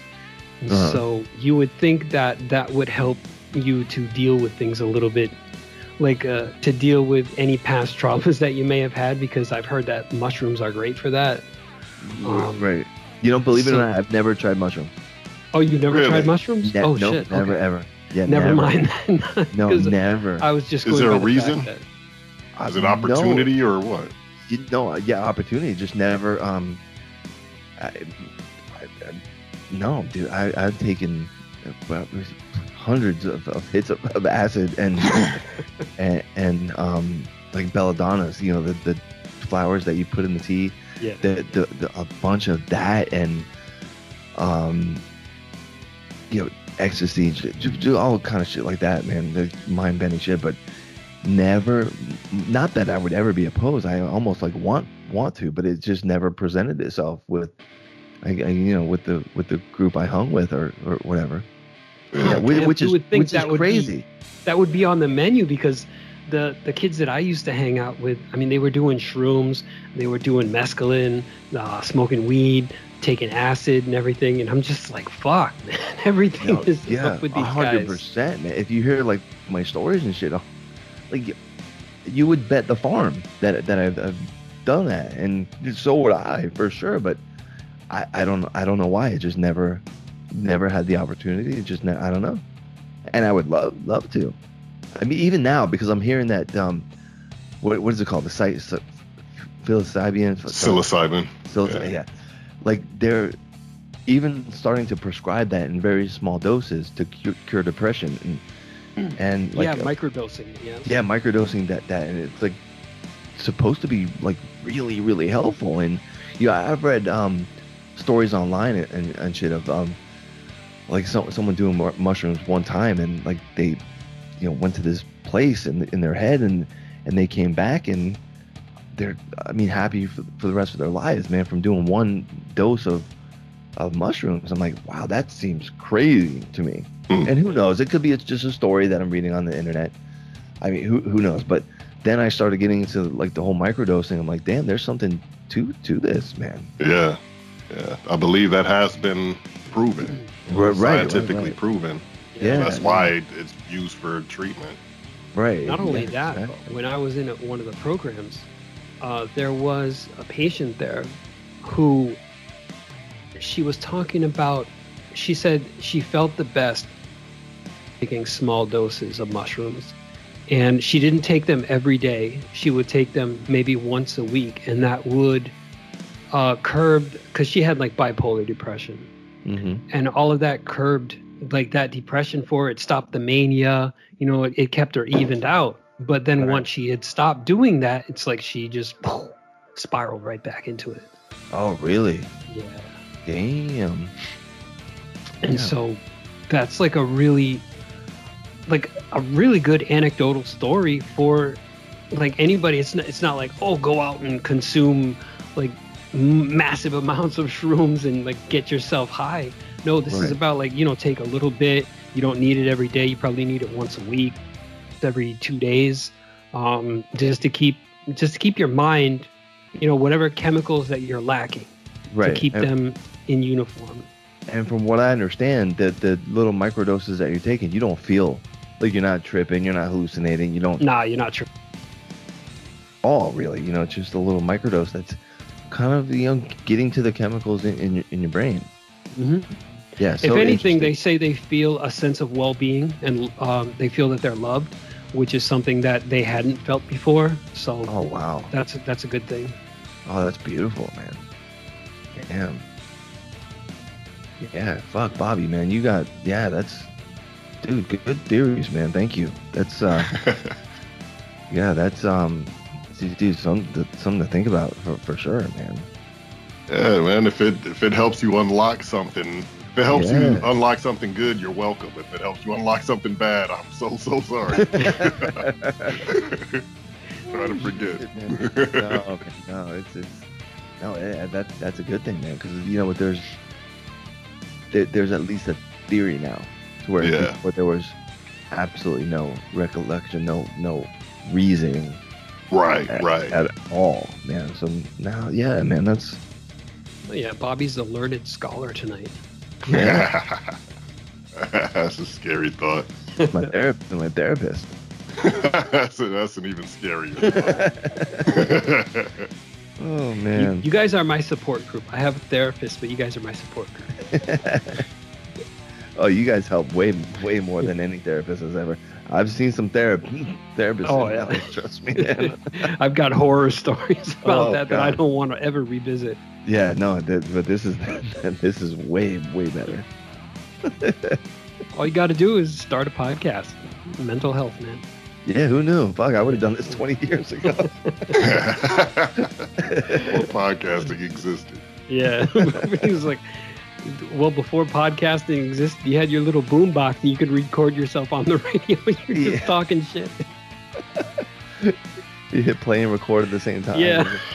Uh-huh. so you would think that that would help you to deal with things a little bit, like uh, to deal with any past traumas that you may have had. Because I've heard that mushrooms are great for that. Um, right. You don't believe it or not? I've never tried mushroom. Oh, you never Really? tried mushrooms? Ne- oh nope, shit. never okay. ever. Yeah, Never, never. mind then. No, 'Cause never. I was just Is there a the reason? fact Is it No. opportunity or what? you know, yeah, opportunity. Just never. Um, I, I, I, no, dude, I, I've taken well, hundreds of, of hits of, of acid and and, and um, like belladonnas. You know, the, the flowers that you put in the tea. yeah. The, the, the a bunch of that and um, you know, ecstasy, j- j- all kind of shit like that, man. The mind bending shit, but never not that I would ever be opposed. I almost like want want to, but it just never presented itself with I, I you know with the with the group I hung with or or whatever. Yeah, which, which is would think which that is would be- crazy. that would be on the menu because the the kids that I used to hang out with, I mean, they were doing shrooms, they were doing mescaline, uh, smoking weed, taking acid and everything, and I'm just like, fuck, man, everything You know, is yeah, up with these. a these hundred guys. percent, man. If you hear like my stories and shit, like you would bet the farm that that I've, I've done that, and so would I for sure. But I, I don't I don't know why it just never never had the opportunity. It just ne- I don't know, and I would love love to. I mean, even now because I'm hearing that um, what what is it called? The site psilocybin. Psilocybin. Psilocybin, Yeah. yeah. Like they're even starting to prescribe that in very small doses to cure, cure depression and and like yeah, uh, microdosing. Yeah. yeah microdosing that that and it's like supposed to be like really really helpful and you know I've read um stories online and, and, and shit of um like some, someone doing mushrooms one time and like they you know went to this place in in their head and and they came back and they're I mean happy for, for the rest of their lives man from doing one dose of of mushrooms I'm like wow that seems crazy to me Hmm. and who knows it could be it's just a story that I'm reading on the internet I mean who who knows but then I started getting into like the whole microdosing I'm like damn there's something to to this man Yeah. Yeah. I believe that has been proven. Right, right, right, Scientifically right. proven. Yeah, That's why it's used for treatment. right Not only yeah, that, exactly. when I was in one of the programs, uh, there was a patient there who she was talking about. She said she felt the best taking small doses of mushrooms. And she didn't take them every day. She would take them maybe once a week, and that would uh, curb because she had like bipolar depression Mhm. and all of that curbed like that depression for her. It stopped the mania. You know, it, it kept her evened out. But then Right. once she had stopped doing that, it's like she just spiraled right back into it. oh really Yeah. Damn. And Yeah. so that's like a really like a really good anecdotal story for like anybody. It's not it's not like oh go out and consume like m- massive amounts of shrooms and like get yourself high. No this is about like you know take a little bit. You don't need it every day. You probably need it once a week every two days um, just to keep just to keep your mind you know whatever chemicals that you're lacking Right. to keep them in uniform. and from what I understand, that the little microdoses that you're taking, you don't feel like you're not tripping, you're not hallucinating, you don't Nah, you're not sure. all really. You know, it's just a little microdose that's kind of you know getting to the chemicals in, in, your, in your brain. hmm Yeah. if anything, they say they feel a sense of well-being and um, they feel that they're loved, which is something that they hadn't felt before. So Oh wow. that's that's a good thing. Oh, that's beautiful, man. Damn. Yeah, fuck Bobby, man. You got yeah, that's dude, good, good theories, man. Thank you. That's uh yeah, that's um dude, dude, some something to think about for, for sure, man. Yeah, man. If it if it helps you unlock something, if it helps you unlock something good, you're welcome. If it helps you unlock something bad, I'm so so sorry. Try to forget. no, no, it's it's no, eh, that that's a good thing, man. Because you know what, there's there, there's at least a theory now, to where Yeah. before there was absolutely no recollection, no no reasoning right, at, right. at all, man. So now, yeah, man, that's oh, Yeah, Bobby's the learned scholar tonight. Yeah. that's a scary thought. my therapist, my therapist. that's, a, that's an even scarier. thought. Oh You, man, you guys are my support group. I have a therapist, but you guys are my support group. oh, you guys help way way more than any therapist has ever. I've seen some therap- therapists. Oh, yeah. hell, trust me. I've got horror stories about Oh, that that I don't want to ever revisit. Yeah, no, th- but this is this is way way better. All you got to do is start a podcast. Mental health, man. Yeah, who knew? Fuck, I would have done this 20 years ago. well, podcasting existed. Yeah. he was like, well, before podcasting existed, you had your little boom box and you could record yourself on the radio. You're just talking shit. you hit play and record at the same time. Yeah.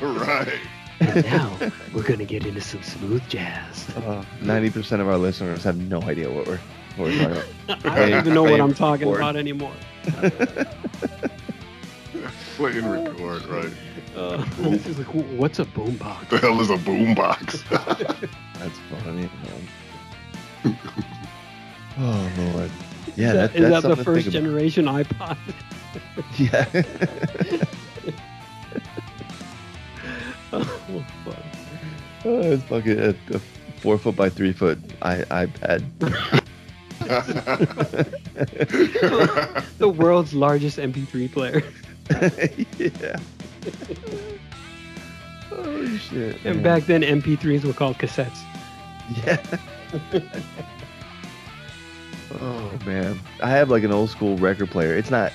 right. And now we're going to get into some smooth jazz. Uh, 90% of our listeners have no idea what we're, what we're talking about. I don't even know what I'm talking record. about anymore. Play and record, right. Uh, this is like, what's a boom box? The hell is a boombox? That's funny, man. Oh, Lord. Yeah, that, is that's that the first generation iPod? Yeah. oh, fuck. oh, it's fucking a, a four foot by three foot I, iPad. The world's largest MP3 player. yeah. Oh shit. And man. back then, MP3s were called cassettes. Yeah. oh man, I have like an old school record player. It's not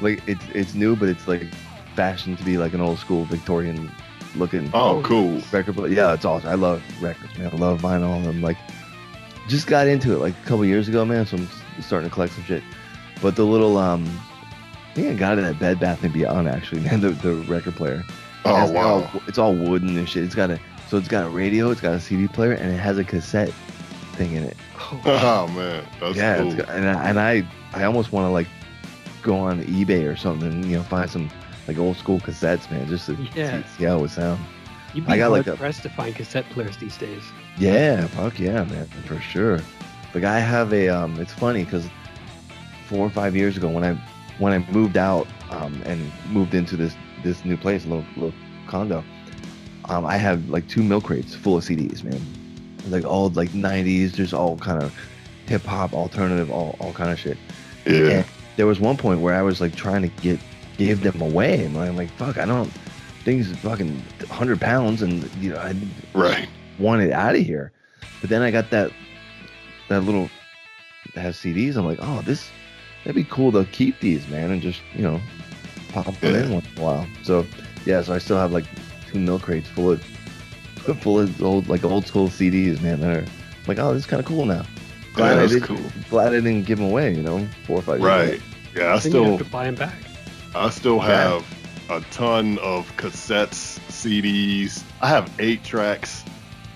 like it's it's new, but it's like fashioned to be like an old school Victorian looking oh, cool. record player. Yeah, it's awesome. I love records, man. I love vinyl. I'm like, just got into it like a couple years ago, man. So I'm starting to collect some shit. But the little um, I think I got it at Bed Bath and Beyond actually, man. The the record player. Oh, It's all- wow. it's all wooden and shit. It's got a so it's got a radio, it's got a CD player, and it has a cassette thing in it. Oh, Oh, man. That's yeah, cool. it's got, and I, and I I almost want to like go on eBay or something, you know, find some like old school cassettes, man, just to Yeah. see, see how it would sound. you'd be I got, hard like, a- pressed to find cassette players these days. Yeah, fuck yeah, man, for sure. Like I have a um, it's funny because four or five years ago when I when I moved out um and moved into this this new place, little little condo, um, I have like two milk crates full of CDs, man. Like all like '90s, just all kind of hip hop, alternative, all all kind of shit. yeah. And there was one point where I was like trying to get give them away, and I'm like, fuck, I don't. Things fucking hundred pounds, and you know, I Right. wanted out of here. But then I got that that little that has CDs. I'm like, oh, this that'd be cool to keep these, man, and just you know pop it in once in a while. So yeah, so I still have like two milk crates full of full of old like old school CDs, man. That are like, oh, this is kind of cool now. Glad Yeah, I that's didn't, cool. Glad I didn't give them away. You know, four or five years Right. ago. Yeah, I then you still have to buy them back. I still Yeah. have a ton of cassettes, CDs. I have eight tracks.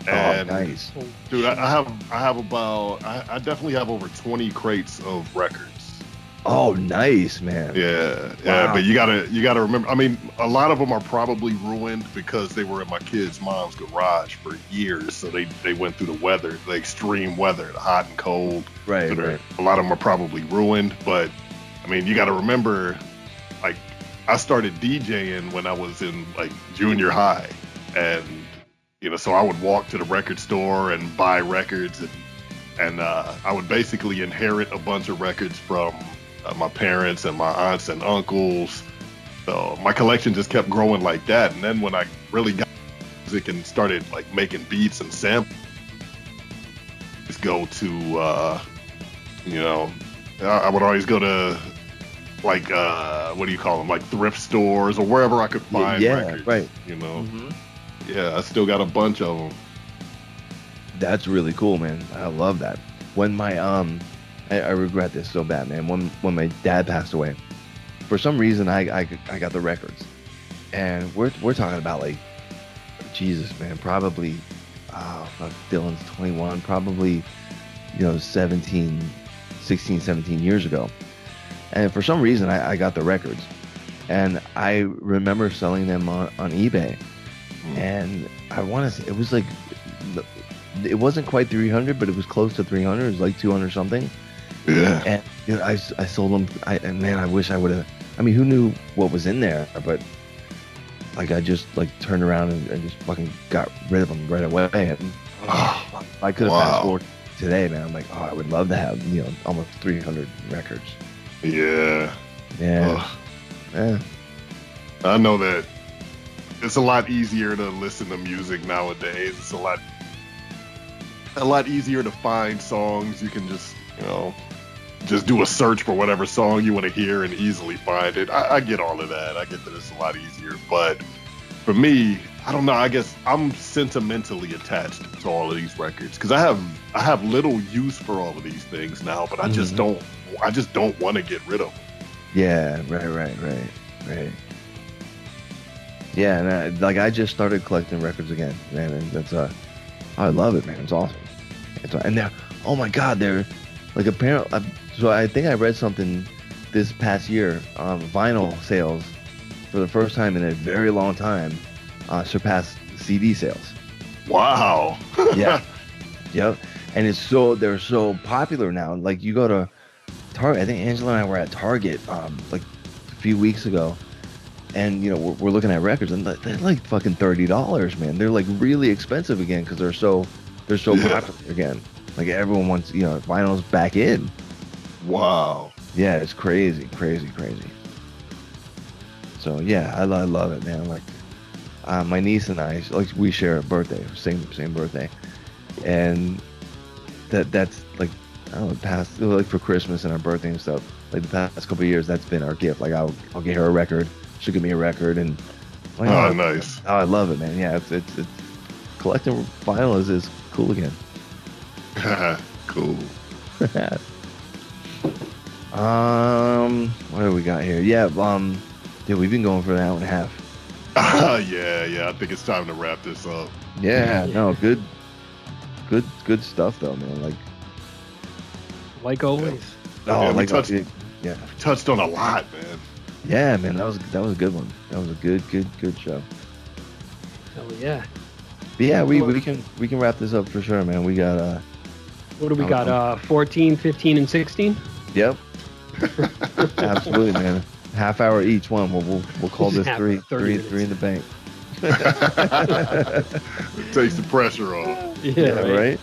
Oh, And nice. dude, I, I have I have about I, I definitely have over twenty crates of records. Oh, nice, man. Yeah, yeah, Wow. but you gotta you gotta remember. I mean, a lot of them are probably ruined because they were in my kid's mom's garage for years, so they they went through the weather, the extreme weather, the hot and cold. Right, right. A lot of them are probably ruined, but I mean, you got to remember, like, I started DJing when I was in like junior high, and you know, so I would walk to the record store and buy records, and and uh, I would basically inherit a bunch of records from uh, my parents and my aunts and uncles. So my collection just kept growing like that, and then when I really got music and started like making beats and samples, just go to uh, you know, I, I would always go to like uh, what do you call them, like thrift stores or wherever I could Y- find yeah, records. right. You know, yeah, I still got a bunch of them. That's really cool, man. I love that. When my um, I, I regret this so bad, man. When when my dad passed away, for some reason I I, I got the records, and we're we're talking about like, Jesus, man, probably, oh, fuck, Dylan's 21, probably, you know, 17, 16, 17 years ago, and for some reason I, I got the records, and I remember selling them on on eBay, hmm. and I want to say it was like it wasn't quite 300 but it was close to 300 it was like 200 something Yeah. and you know, I, I sold them I, and man i wish i would have i mean who knew what was in there but like i just like turned around and, and just fucking got rid of them right away and Oh, i could have Wow. fast forward today man i'm like oh i would love to have you know almost 300 records yeah. yeah Ugh. yeah I know that it's a lot easier to listen to music nowadays. It's a lot a lot easier to find songs. You can just, you know, just do a search for whatever song you want to hear and easily find it. I, I get all of that. I get that it's a lot easier. But for me, I don't know. I guess I'm sentimentally attached to all of these records because I have I have little use for all of these things now, but I just Mhm. don't I just don't want to get rid of them. Yeah, right, right, right, right. Yeah, and I, like I just started collecting records again, man, and that's uh, I love it, man. It's awesome. It's, and they're, oh my god, they're like apparently. So I think I read something this past year. Um, vinyl sales for the first time in a very long time uh, surpassed CD sales. Wow. Yeah. Yep. And it's so they're so popular now. Like you go to Target. I think Angela and I were at Target um, like a few weeks ago, and you know we're, we're looking at records, and they're like fucking thirty dollars, man. They're like really expensive again because they're so they're so Yeah. popular again. Like everyone wants you know vinyl's back in. Wow. Yeah, it's crazy, crazy, crazy. So yeah, I, I love it, man. Like uh, my niece and I, like we share a birthday, same same birthday, and that that's like I don't know, past like for Christmas and our birthday and stuff. Like the past couple of years, that's been our gift. Like I'll I'll get her a record, she'll give me a record, and like, Oh, nice. oh, I love it, man. Yeah, it's it's, it's collecting vinyl is, is cool again. cool. um, what do we got here? Yeah, um, dude, we've been going for an hour and a half. yeah, yeah. I think it's time to wrap this up. Yeah, no, good, good, good stuff though, man. Like, Like always. oh, Yeah, we like, touched- yeah, We touched on a lot, man. yeah, man, that was that was a good one. That was a good, good, good show. Hell yeah. But yeah, we, we can we can wrap this up for sure, man. We got uh, What do we got? Uh, 14, 15, and 16? yep, absolutely, man. Half hour each one. We'll we'll, we'll call this Half three, three, minutes. three in the bank. It takes the pressure off. Yeah, right.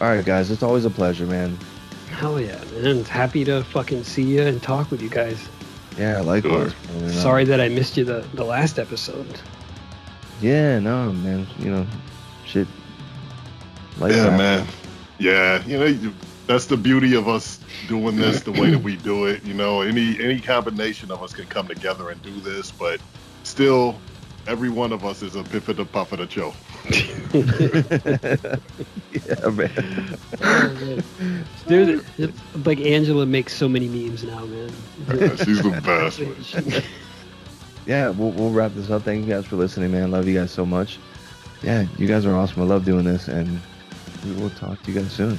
All right, guys, it's always a pleasure, man. Hell yeah, man. Happy to fucking see you and talk with you guys. Yeah, likewise. man, and, uh, Sorry that I missed you the, the last episode. Yeah, no, man. You know, shit. Like yeah, that. man. Yeah, you know, you- that's the beauty of us doing this the way that we do it. You know, any any combination of us can come together and do this, but still, every one of us is a piff of the puff of the show. yeah, man. Dude, it's like Angela makes so many memes now, man. She's the best. man. yeah, we'll, we'll wrap this up. Thank you guys for listening, man. Love you guys so much. Yeah, you guys are awesome. I love doing this, and we will talk to you guys soon.